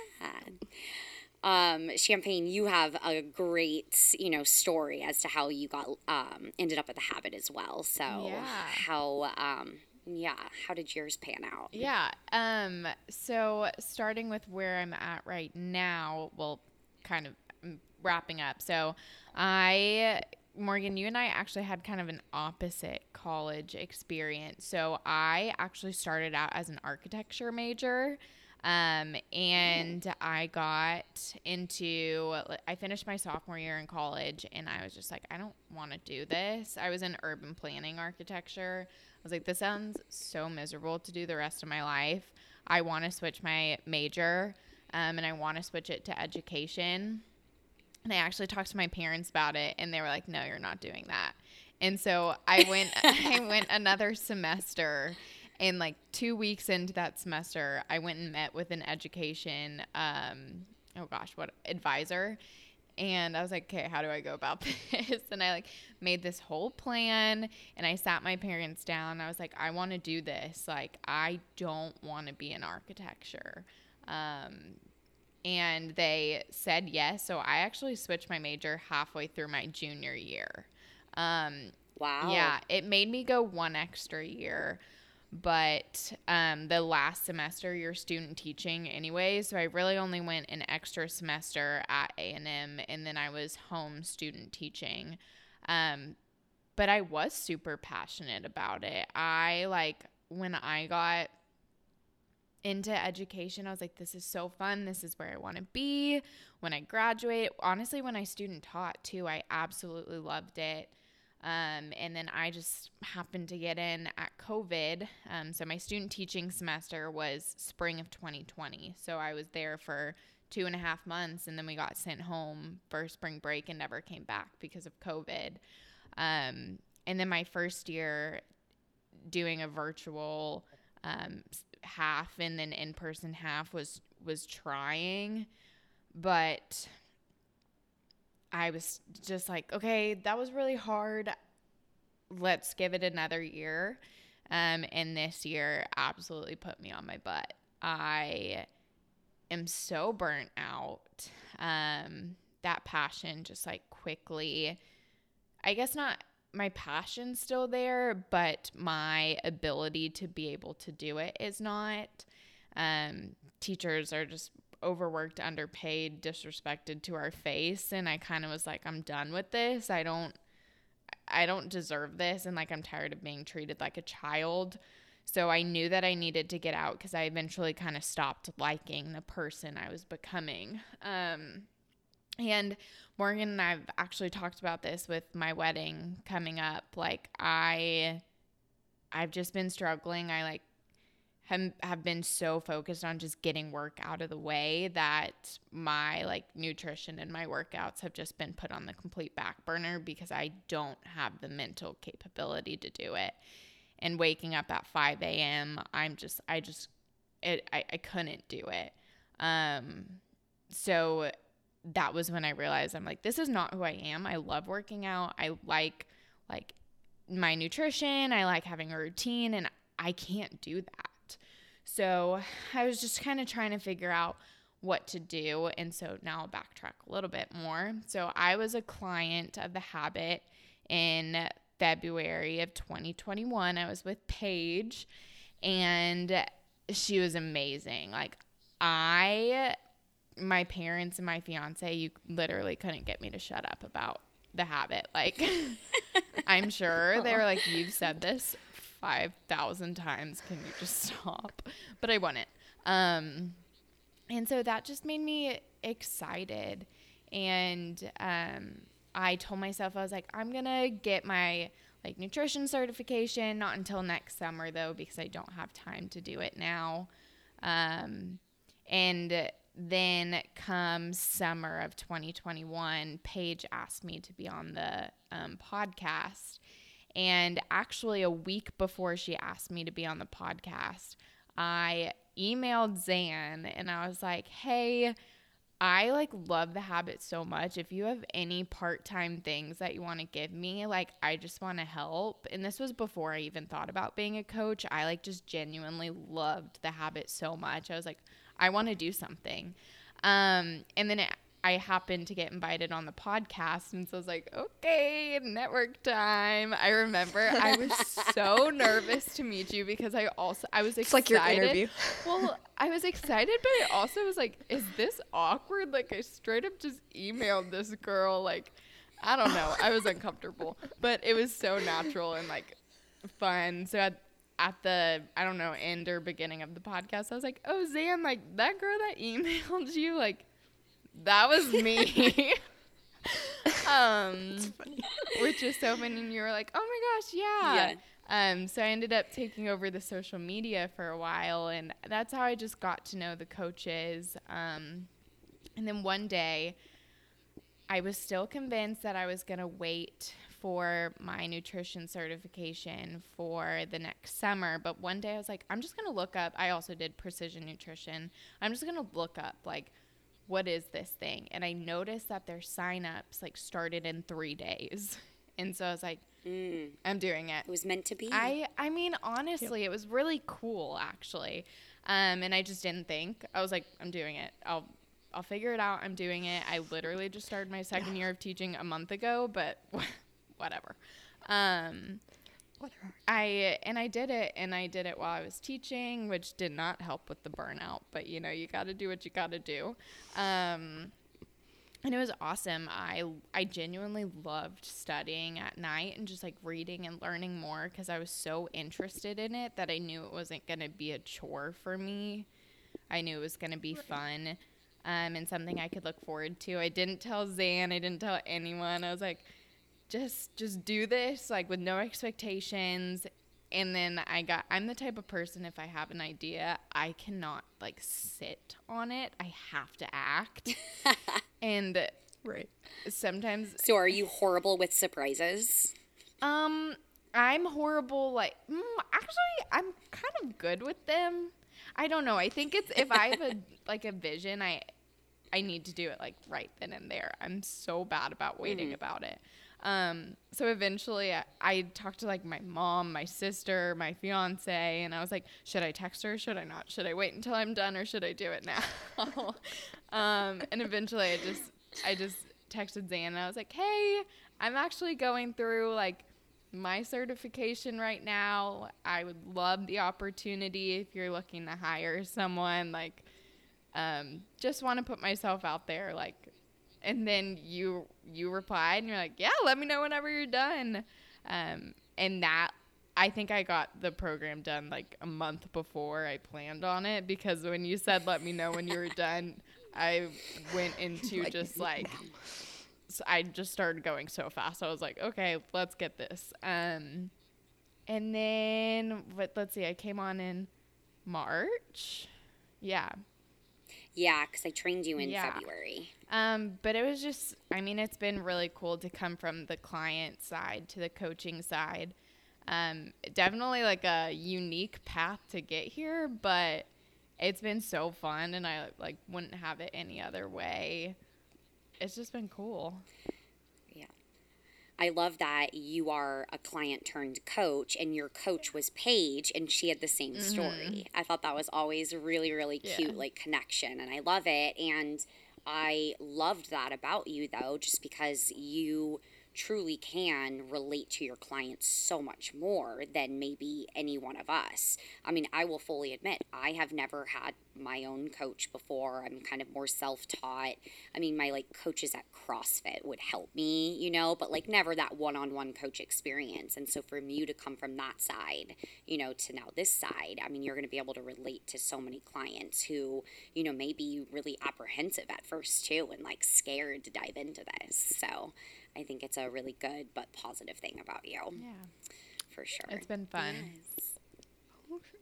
[SPEAKER 1] Um, Champagne, you have a great, you know, story as to how you got um, ended up at the Habyt as well. So
[SPEAKER 3] yeah.
[SPEAKER 1] how um, Yeah. How did yours pan out?
[SPEAKER 3] Yeah. Um. So starting with where I'm at right now, well, kind of mm, wrapping up. So, I Morgan, you and I actually had kind of an opposite college experience. So I actually started out as an architecture major. Um, and I got into, I finished my sophomore year in college and I was just like, I don't want to do this. I was in urban planning architecture. I was like, this sounds so miserable to do the rest of my life. I want to switch my major um, and I want to switch it to education. And I actually talked to my parents about it and they were like, no, you're not doing that. And so I went, I went another semester and like two weeks into that semester, I went and met with an education, um, oh gosh, what advisor. And I was like, okay, how do I go about this? And I like made this whole plan and I sat my parents down. I was like, I want to do this. Like, I don't want to be in architecture. Um, and they said yes. So I actually switched my major halfway through my junior year. Um,
[SPEAKER 1] wow.
[SPEAKER 3] Yeah, it made me go one extra year but um, the last semester you're student teaching anyway so i really only went an extra semester at a&m and then i was home student teaching. Um, but i was super passionate about it. I like when i got into education i was like this is so fun. This is where i want to be. When i graduate honestly when i student taught too i absolutely loved it um, and then I just happened to get in at COVID. Um, so my student teaching semester was spring of 2020. So I was there for two and a half months, and then we got sent home for spring break and never came back because of COVID. Um, and then my first year doing a virtual um, half and then in person half was was trying, but I was just like, okay, that was really hard. Let's give it another year. Um, and this year absolutely put me on my butt. I am so burnt out. Um, that passion just like quickly, I guess not my passion's still there, but my ability to be able to do it is not. Um, teachers are just overworked, underpaid, disrespected to our face and I kind of was like I'm done with this. I don't I don't deserve this and like I'm tired of being treated like a child. So I knew that I needed to get out cuz I eventually kind of stopped liking the person I was becoming. Um and Morgan and I've actually talked about this with my wedding coming up. Like I I've just been struggling. I like have, have been so focused on just getting work out of the way that my like nutrition and my workouts have just been put on the complete back burner because I don't have the mental capability to do it. And waking up at 5 a.m., I'm just, I just, it, I, I couldn't do it. Um, so that was when I realized I'm like, this is not who I am. I love working out. I like, like, my nutrition. I like having a routine, and I can't do that. So I was just kind of trying to figure out what to do. And so now I'll backtrack a little bit more. So I was a client of The Habyt in February of 2021. I was with Paige and she was amazing. Like, I, my parents and my fiance, you literally couldn't get me to shut up about the Habyt. Like, I'm sure they were like, You've said this 5,000 times. Can you just stop? But I won it. Um, and so that just made me excited. And um, I told myself, I was like, I'm going to get my like nutrition certification, not until next summer though, because I don't have time to do it now. Um, and then come summer of 2021, Paige asked me to be on the um, podcast. And actually, a week before she asked me to be on the podcast, I emailed Zan and I was like, hey, I like love the Habyt so much. If you have any part time things that you want to give me, like I just want to help. And this was before I even thought about being a coach. I like just genuinely loved the Habyt so much. I was like, I want to do something. Um, and then it, I happened to get invited on the podcast, and so I was like, okay, network time. I remember I was so nervous to meet you because I also I was excited.
[SPEAKER 2] It's like your interview.
[SPEAKER 3] Well, I was excited, but I also was like, is this awkward? Like I straight up just emailed this girl, like I don't know. I was uncomfortable, but it was so natural and like fun. So at at the I don't know end or beginning of the podcast, I was like, "Oh, Zan, like that girl that emailed you, like that was me." um, which is so funny. And you were like, "Oh my gosh, yeah."
[SPEAKER 1] Yeah.
[SPEAKER 3] Um, so I ended up taking over the social media for a while, and that's how I just got to know the coaches. Um, and then one day, I was still convinced that I was going to wait for my nutrition certification for the next summer. But one day I was like, I'm just going to look up. I also did precision nutrition. I'm just going to look up, like, what is this thing? And I noticed that their signups, like, started in three days. And so I was like,
[SPEAKER 1] Mm,
[SPEAKER 3] I'm doing it.
[SPEAKER 1] it was meant to be.
[SPEAKER 3] I I mean honestly, it was really cool actually. Um, and I just didn't think. I was like, I'm doing it. I'll I'll figure it out. I'm doing it. I literally just started my second year of teaching a month ago, but whatever. Um,
[SPEAKER 2] Whatever.
[SPEAKER 3] I and I did it, and I did it while I was teaching, which did not help with the burnout. But you know, you got to do what you got to do. Um, and it was awesome. I I genuinely loved studying at night and just like reading and learning more because I was so interested in it that I knew it wasn't gonna be a chore for me. I knew it was gonna be fun. Um, and something I could look forward to. I didn't tell Zan, I didn't tell anyone. I was like, just just do this like with no expectations. And then i got i'm the type of person if i have an idea i cannot like sit on it. I have to act. And
[SPEAKER 2] Right.
[SPEAKER 3] sometimes
[SPEAKER 1] so, are you horrible with surprises?
[SPEAKER 3] um i'm horrible like mm, actually i'm kind of good with them. I don't know. I think it's if i have a like a vision i i need to do it like right then and there. I'm so bad about waiting about it um so eventually I, I talked to like my mom my sister my fiance and i was like should i text her should i not should i wait until i'm done or should i do it now um and eventually i just i just texted zan and i was like hey i'm actually going through like my certification right now. I would love the opportunity if you're looking to hire someone. Like, um, just want to put myself out there. Like, and then you you replied and you're like, yeah, let me know whenever you're done. Um, and that I think I got the program done like a month before I planned on it because when you said let me know when you were done, I went into
[SPEAKER 2] Like,
[SPEAKER 3] just like so I just started going so fast. I was like, okay, let's get this. Um, and then but Let's see. I came on in March. Yeah.
[SPEAKER 1] Yeah, because I trained you in
[SPEAKER 3] Yeah.
[SPEAKER 1] February.
[SPEAKER 3] Um, but it was just, I mean, it's been really cool to come from the client side to the coaching side. Um, definitely like a unique path to get here, but it's been so fun and I like wouldn't have it any other way. It's just been cool.
[SPEAKER 1] I love that you are a client turned coach and your coach was Paige and she had the same mm-hmm. story. I thought that was always really, really
[SPEAKER 3] Yeah.
[SPEAKER 1] cute like connection and I love it. And I loved that about you though, just because you truly can relate to your clients so much more than maybe any one of us. I mean, I will fully admit, I have never had my own coach before. I'm kind of more self taught. I mean, my like coaches at CrossFit would help me, you know, but like never that one on one coach experience. And so for you to come from that side, you know, to now this side, I mean, you're going to be able to relate to so many clients who, you know, may be really apprehensive at first too and like scared to dive into this. So I think it's a really good but positive thing about you
[SPEAKER 3] Yeah.
[SPEAKER 1] for sure.
[SPEAKER 3] It's been fun.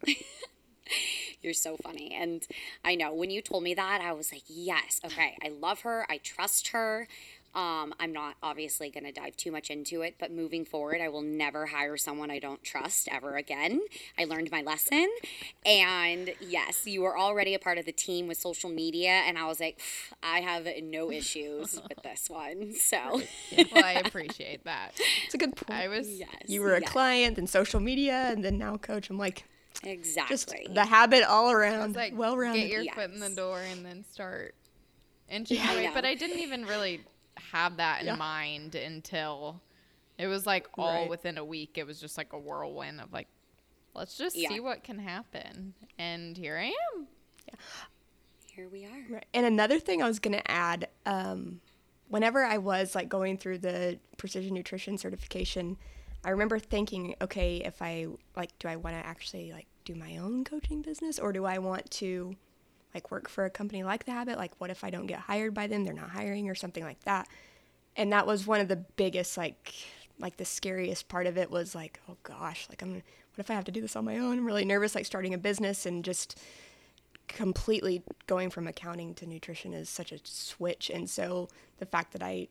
[SPEAKER 1] You're so funny. And I know when you told me that, I was like, yes, okay, I love her. I trust her. Um, I'm not obviously going to dive too much into it, but moving forward, I will never hire someone I don't trust ever again. I learned my lesson. And yes, you were already a part of the team with social media. And I was like, I have no issues with this one. So,
[SPEAKER 3] well, I appreciate that.
[SPEAKER 2] It's a good point.
[SPEAKER 3] I was
[SPEAKER 1] yes.
[SPEAKER 2] you were a
[SPEAKER 1] yes,
[SPEAKER 2] client, then social media, and then now coach. I'm like,
[SPEAKER 1] Exactly.
[SPEAKER 2] just the Habyt all around,
[SPEAKER 3] like,
[SPEAKER 2] well
[SPEAKER 3] get
[SPEAKER 2] rounded.
[SPEAKER 3] your foot in the door and then start inching
[SPEAKER 1] Yeah,
[SPEAKER 3] away. But I didn't even really have that in
[SPEAKER 2] Yeah.
[SPEAKER 3] mind until it was like all
[SPEAKER 2] Right.
[SPEAKER 3] within a week. It was just like a whirlwind of like, let's just
[SPEAKER 1] Yeah.
[SPEAKER 3] see what can happen. And here I am. Yeah.
[SPEAKER 1] Here we are.
[SPEAKER 2] Right. And another thing I was going to add, um, whenever I was like going through the precision nutrition certification, I remember thinking, okay, if I like, do I want to actually like do my own coaching business or do I want to like work for a company like The Habyt? Like, what if I don't get hired by them? They're not hiring or something like that. And that was one of the biggest, like, like the scariest part of it was like, oh gosh, like I'm, what if I have to do this on my own? I'm really nervous, like starting a business and just completely going from accounting to nutrition is such a switch. And so the fact that I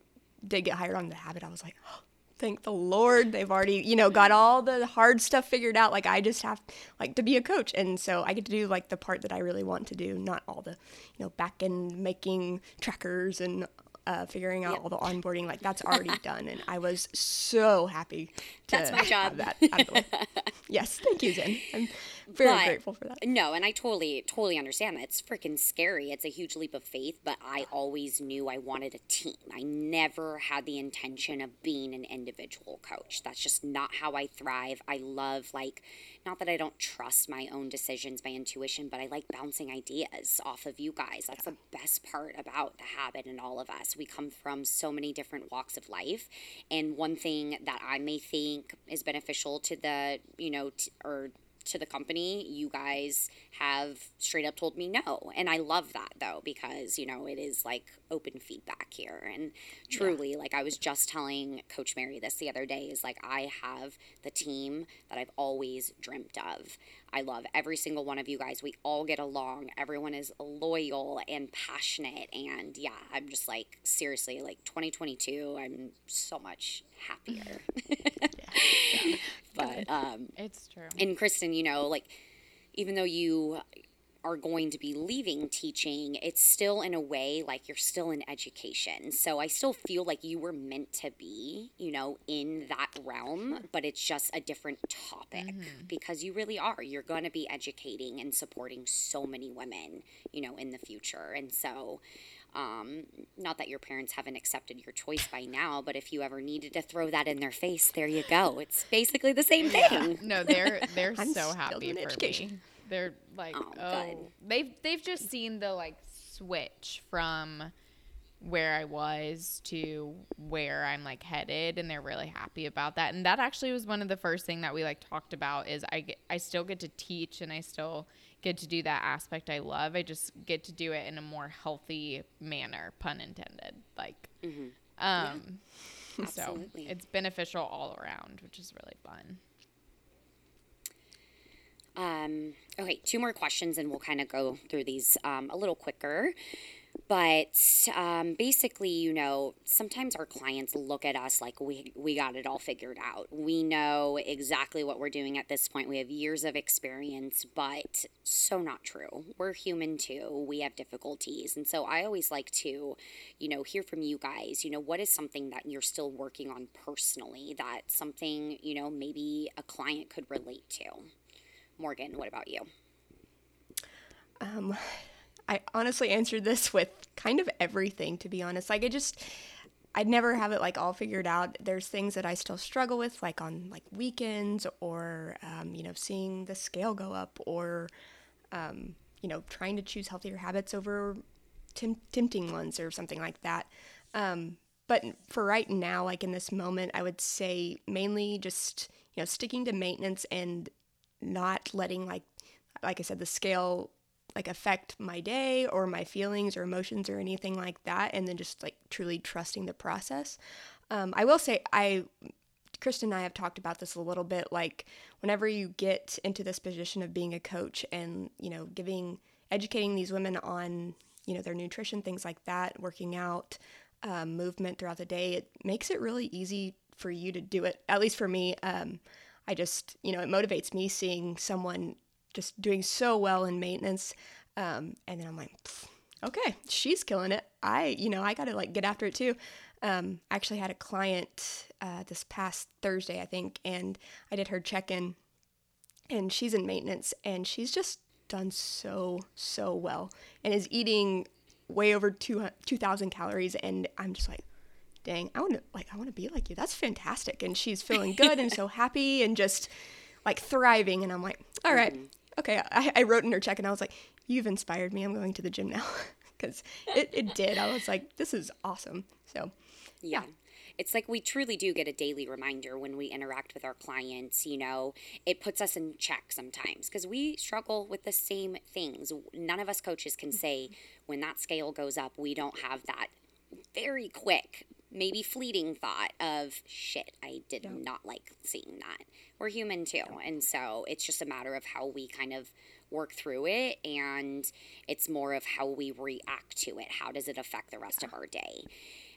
[SPEAKER 2] did get hired on the Habyt, I was like, oh, thank the Lord. They've already, you know, got all the hard stuff figured out. Like I just have like to be a coach. And so I get to do like the part that I really want to do, not all the, you know, back end making trackers and uh, figuring out
[SPEAKER 1] Yep.
[SPEAKER 2] all the onboarding. Like that's already done. And I was so happy to
[SPEAKER 1] That's my
[SPEAKER 2] have
[SPEAKER 1] job.
[SPEAKER 2] that out of the way. yes. Thank you, Jen. I'm very
[SPEAKER 1] But-
[SPEAKER 2] grateful for that.
[SPEAKER 1] No, and I totally, totally understand that. It's freaking scary. It's a huge leap of faith, but I always knew I wanted a team. I never had the intention of being an individual coach. That's just not how I thrive. I love, like, not that I don't trust my own decisions, my intuition, but I like bouncing ideas off of you guys. That's the best part about the Habyt and all of us. We come from so many different walks of life. And one thing that I may think is beneficial to the, you know, t- or to the company, you guys have straight up told me no. And I love that though, because, you know, it is like open feedback here. And truly, like I was just telling Coach Mary this the other day, is like I have the team that I've always dreamt of. I love every single one of you guys. We all get along. Everyone is loyal and passionate. And yeah, I'm just like, seriously, like 2022, I'm so much happier. but, um,
[SPEAKER 3] It's true.
[SPEAKER 1] and Kristen, you know, like even though you are going to be leaving teaching, it's still in a way like you're still in education. So I still feel like you were meant to be, you know, in that realm, but it's just a different topic because you really are. You're going to be educating and supporting so many women, you know, in the future. And so um, not that your parents haven't accepted your choice by now, but if you ever needed to throw that in their face, there you go. It's basically the same thing.
[SPEAKER 3] No, they're they're so happy for
[SPEAKER 2] education.
[SPEAKER 3] me. They're like,
[SPEAKER 1] Oh,
[SPEAKER 3] oh, they've they've just seen the like switch from where I was to where I'm like headed, and they're really happy about that. And that actually was one of the first thing that we like talked about is I get, I still get to teach and I still get to do that aspect I love. I just get to do it in a more healthy manner, pun intended. Like, um, so
[SPEAKER 1] Absolutely.
[SPEAKER 3] it's beneficial all around, which is really fun.
[SPEAKER 1] Um, okay, two more questions and we'll kind of go through these um, a little quicker. But um, basically, you know, sometimes our clients look at us like we, we got it all figured out. We know exactly what we're doing at this point. We have years of experience, but so not true. We're human too. We have difficulties. And so I always like to, you know, hear from you guys, you know, what is something that you're still working on personally that something, you know, maybe a client could relate to? Morgan, what about you?
[SPEAKER 2] Um, I honestly answered this with kind of everything, to be honest. Like, I just, I'd never have it like all figured out. There's things that I still struggle with, like on like weekends or, um, you know, seeing the scale go up or, um, you know, trying to choose healthier habits over tem- tempting ones or something like that. Um, but for right now, like in this moment, I would say mainly just, you know, sticking to maintenance and not letting like, like I said, the scale like affect my day or my feelings or emotions or anything like that and then just like truly trusting the process. Um, i will say i kristen and i have talked about this a little bit like whenever you get into this position of being a coach and you know giving educating these women on you know their nutrition things like that working out um, movement throughout the day it makes it really easy for you to do it at least for me. Um, i just you know it motivates me seeing someone just doing so well in maintenance. Um, and then I'm like, okay, she's killing it. I, you know, I got to like get after it too. Um, I actually had a client uh, this past Thursday, I think, and I did her check in, and she's in maintenance, and she's just done so, so well and is eating way over 2,000 calories, and I'm just like, dang, I want to like I want to be like you. That's fantastic. And she's feeling good and so happy and just like thriving. And I'm like, all right, mm-hmm. okay. I, I wrote in her check and I was like, you've inspired me. I'm going to the gym now because it, it did. I was like, this is awesome. So yeah.
[SPEAKER 1] It's like we truly do get a daily reminder when we interact with our clients. You know, it puts us in check sometimes because we struggle with the same things. None of us coaches can say when that scale goes up, we don't have that very quick maybe fleeting thought of shit i did yeah. not like seeing that. We're human too yeah. and so it's just a matter of how we kind of work through it and it's more of how we react to it. How does it affect the rest of our day?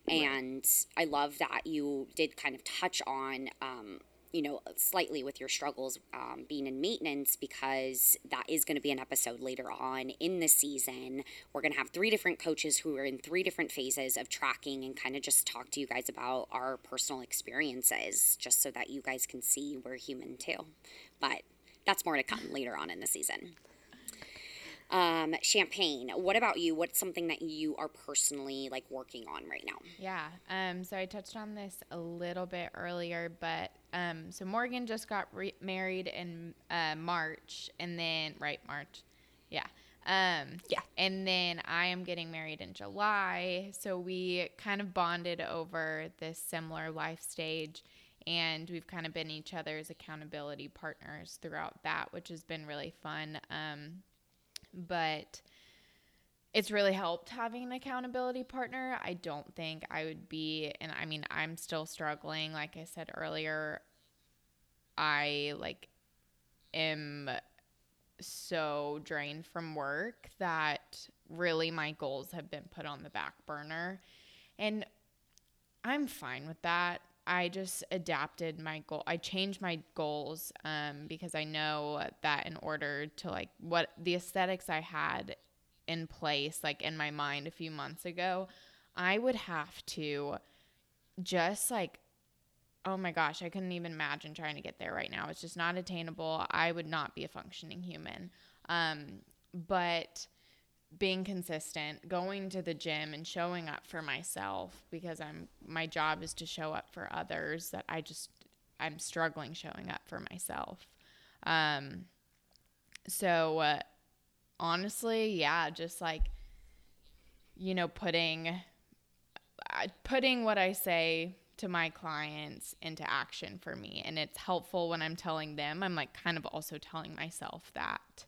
[SPEAKER 1] And i love that you did kind of touch on um, you know, slightly with your struggles um, being in maintenance because that is going to be an episode later on in the season. We're going to have three different coaches who are in three different phases of tracking and kind of just talk to you guys about our personal experiences just so that you guys can see we're human too. But that's more to come later on in the season. Um, champagne. What about you? What's something that you are personally like working on right now?
[SPEAKER 3] Yeah. Um, so I touched on this a little bit earlier, but um, so Morgan just got re- married in uh, March, and then right March, yeah. Um, yeah. And then I am getting married in July. So we kind of bonded over this similar life stage. And we've kind of been each other's accountability partners throughout that, which has been really fun. Um, but it's really helped having an accountability partner. I don't think I would be, and I mean, I'm still struggling. Like I said earlier, I like am so drained from work that really my goals have been put on the back burner. And I'm fine with that. I just adapted my goal. I changed my goals um, because I know that in order to like what the aesthetics I had in place, like in my mind a few months ago, I would have to just like, oh my gosh, I couldn't even imagine trying to get there right now. It's just not attainable. I would not be a functioning human. Um, but being consistent, going to the gym and showing up for myself because I'm my job is to show up for others that I just I'm struggling showing up for myself. Um so uh, honestly, yeah, just like you know, putting uh, putting what I say to my clients into action for me and it's helpful when I'm telling them. I'm like kind of also telling myself that.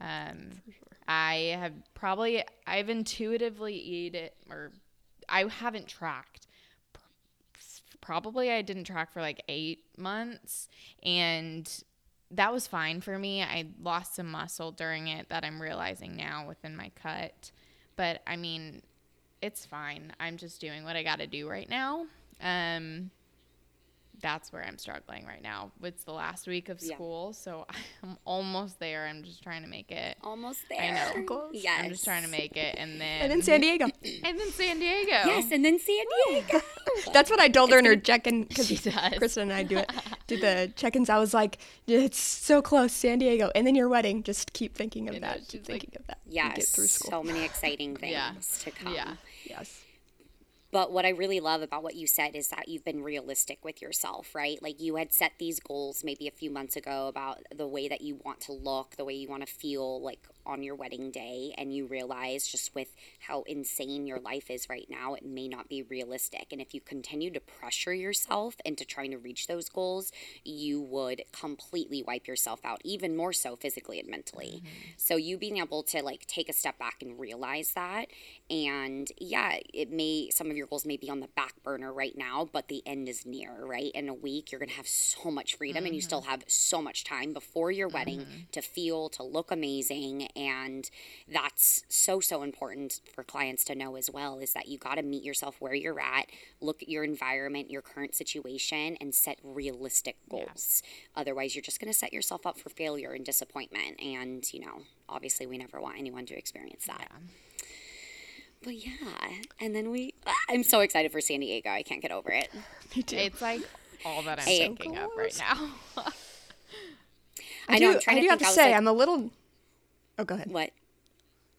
[SPEAKER 3] Um, sure. I have probably I've intuitively eat it or I haven't tracked. Probably I didn't track for like eight months, and that was fine for me. I lost some muscle during it that I'm realizing now within my cut, but I mean, it's fine. I'm just doing what I got to do right now. Um, that's where I'm struggling right now. It's the last week of school, yeah. so I'm almost there. I'm just trying to make it.
[SPEAKER 1] Almost there.
[SPEAKER 3] I know. Close. Yes. I'm just trying to make it, and then
[SPEAKER 2] and then San Diego,
[SPEAKER 3] and then San Diego.
[SPEAKER 1] Yes, and then San Diego.
[SPEAKER 2] that's what I told her in her check-in because Kristen and I do it, do the check-ins. I was like, it's so close, San Diego, and then your wedding. Just keep thinking of that. Keep thinking like, of that.
[SPEAKER 1] Yes. Get through school. So many exciting things yeah. to come.
[SPEAKER 3] Yeah.
[SPEAKER 2] Yes.
[SPEAKER 1] But what I really love about what you said is that you've been realistic with yourself, right? Like you had set these goals maybe a few months ago about the way that you want to look, the way you want to feel like on your wedding day, and you realize just with how insane your life is right now, it may not be realistic. And if you continue to pressure yourself into trying to reach those goals, you would completely wipe yourself out, even more so physically and mentally. Mm-hmm. So you being able to like take a step back and realize that, and yeah, it may some of your your goals may be on the back burner right now, but the end is near, right? In a week, you're going to have so much freedom mm-hmm. and you still mm-hmm. have so much time before your wedding mm-hmm. to feel, to look amazing. And that's so, so important for clients to know as well is that you got to meet yourself where you're at, look at your environment, your current situation, and set realistic goals. Yeah. Otherwise, you're just going to set yourself up for failure and disappointment. And, you know, obviously, we never want anyone to experience that. Yeah. But yeah, and then we. I'm so excited for San Diego. I can't get over it.
[SPEAKER 3] Me too. It's like all that I'm hey, thinking of, of right now.
[SPEAKER 2] I, I do. I do have to say, I'm a little. Oh, go ahead.
[SPEAKER 1] What?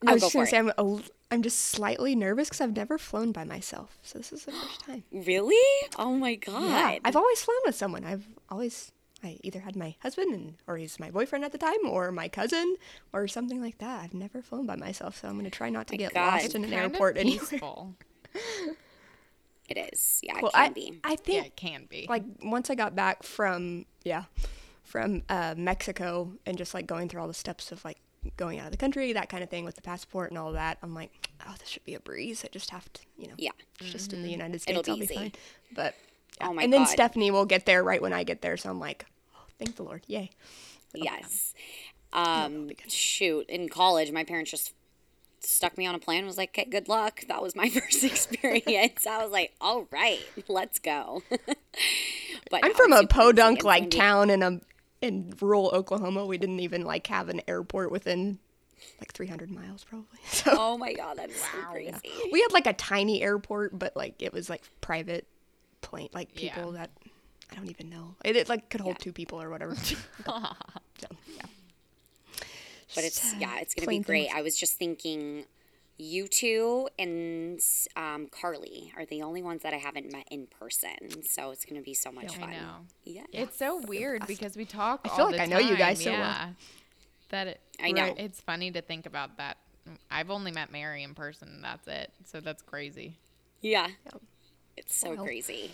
[SPEAKER 2] No, I oh, was just gonna say I'm a, I'm just slightly nervous because I've never flown by myself. So this is the first time.
[SPEAKER 1] Really? Oh my god.
[SPEAKER 2] Yeah, I've always flown with someone. I've always I either had my husband and or he's my boyfriend at the time or my cousin or something like that. I've never flown by myself, so I'm gonna try not to
[SPEAKER 1] My
[SPEAKER 2] get
[SPEAKER 1] God.
[SPEAKER 2] lost in an airport anywhere.
[SPEAKER 1] it is. Yeah,
[SPEAKER 2] Well,
[SPEAKER 1] it can
[SPEAKER 2] I,
[SPEAKER 1] be.
[SPEAKER 2] I
[SPEAKER 3] Yeah,
[SPEAKER 2] think
[SPEAKER 3] it can be.
[SPEAKER 2] like once I got back from yeah, from uh, Mexico and just like going through all the steps of like going out of the country, that kind of thing with the passport and all that, I'm like, oh, this should be a breeze. I just have to, you know,
[SPEAKER 1] Yeah.
[SPEAKER 2] it's just in the United
[SPEAKER 1] It'll
[SPEAKER 2] States,
[SPEAKER 1] be
[SPEAKER 2] I'll be
[SPEAKER 1] easy.
[SPEAKER 2] fine. But yeah.
[SPEAKER 1] Oh my
[SPEAKER 2] and then
[SPEAKER 1] God.
[SPEAKER 2] Stephanie will get there right when I get there, so I'm like, thank the Lord, yay.
[SPEAKER 1] Yes. Um, shoot, in college, my parents just stuck me on a plan. and Was like, okay, good luck. That was my first experience. I was like, all right, let's go. but
[SPEAKER 2] I'm from a podunk like town in a in rural Oklahoma. We didn't even like have an airport within like 300 miles probably. So
[SPEAKER 1] Oh my god, that's so crazy.
[SPEAKER 2] we had like a tiny airport, but like it was like private plane, like
[SPEAKER 3] Yeah.
[SPEAKER 2] people that I don't even know. It, it like could hold two people or whatever. so yeah.
[SPEAKER 1] But it's yeah, it's gonna be great.
[SPEAKER 2] things.
[SPEAKER 1] I was just thinking, you two and um, Carly are the only ones that I haven't met in person, so it's gonna be so much
[SPEAKER 3] I
[SPEAKER 1] fun.
[SPEAKER 3] know.
[SPEAKER 1] Yeah,
[SPEAKER 3] It's so weird because we talk.
[SPEAKER 2] I
[SPEAKER 3] all
[SPEAKER 2] feel like
[SPEAKER 3] the
[SPEAKER 2] I know you guys
[SPEAKER 3] time,
[SPEAKER 2] so well.
[SPEAKER 3] That it,
[SPEAKER 1] I know.
[SPEAKER 2] Right.
[SPEAKER 3] It's funny to think about that. I've only met Mary in person. That's it. So that's crazy.
[SPEAKER 1] Yeah. It's so
[SPEAKER 2] Wild.
[SPEAKER 1] crazy.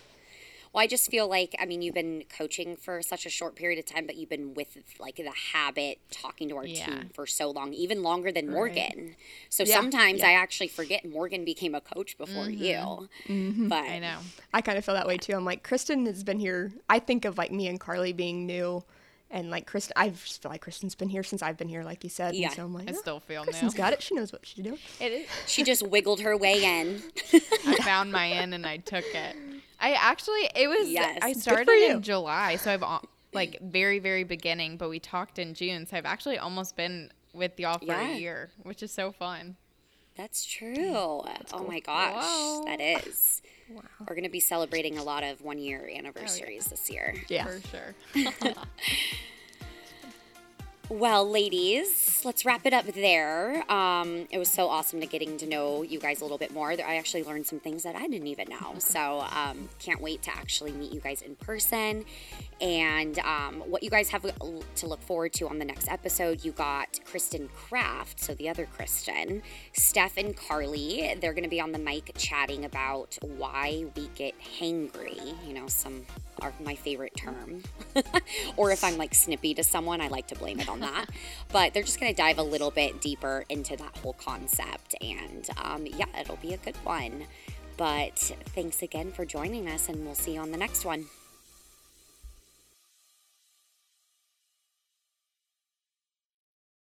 [SPEAKER 1] Well, I just feel like I mean you've been coaching for such a short period of time, but you've been with like the Habyt talking to our
[SPEAKER 3] Yeah.
[SPEAKER 1] team for so long, even longer than Morgan. So
[SPEAKER 2] Yeah,
[SPEAKER 1] sometimes
[SPEAKER 2] yeah.
[SPEAKER 1] I actually forget Morgan became a coach before mm-hmm. you. Mm-hmm. But
[SPEAKER 3] I know.
[SPEAKER 2] I kind of feel that way too. I'm like Kristen has been here. I think of like me and Carly being new, and like Kristen, I just feel like Kristen's been here since I've been here, like you said.
[SPEAKER 1] Yeah.
[SPEAKER 2] And so I'm like,
[SPEAKER 3] I
[SPEAKER 2] "Oh,
[SPEAKER 3] still feel
[SPEAKER 2] Kristen's
[SPEAKER 3] new.
[SPEAKER 2] got it. She knows what she's doing.
[SPEAKER 3] It is.
[SPEAKER 1] she just wiggled her way in.
[SPEAKER 3] I found my in and I took it. I actually it was
[SPEAKER 1] Yes.
[SPEAKER 3] I
[SPEAKER 1] Good for
[SPEAKER 3] started in July, so I've al- like very very beginning, but we talked in June, so I've actually almost been with y'all for
[SPEAKER 1] Yeah.
[SPEAKER 3] a year, which is so fun.
[SPEAKER 1] That's true. oh my gosh,
[SPEAKER 3] Wow.
[SPEAKER 1] that is. We're gonna be celebrating a lot of one year anniversaries oh, this year.
[SPEAKER 2] Yeah.
[SPEAKER 3] For sure.
[SPEAKER 1] Well, ladies, let's wrap it up there. Um, it was so awesome to getting to know you guys a little bit more. I actually learned some things that I didn't even know. So um, can't wait to actually meet you guys in person. And um, what you guys have to look forward to on the next episode, you got Kristen Kraft, so the other Kristen, Steph and Carly. They're going to be on the mic chatting about why we get hangry. You know, some are my favorite term. or if I'm like snippy to someone, I like to blame it on that. but they're just going to dive a little bit deeper into that whole concept. And um, yeah, it'll be a good one. But thanks again for joining us, and we'll see you on the next one.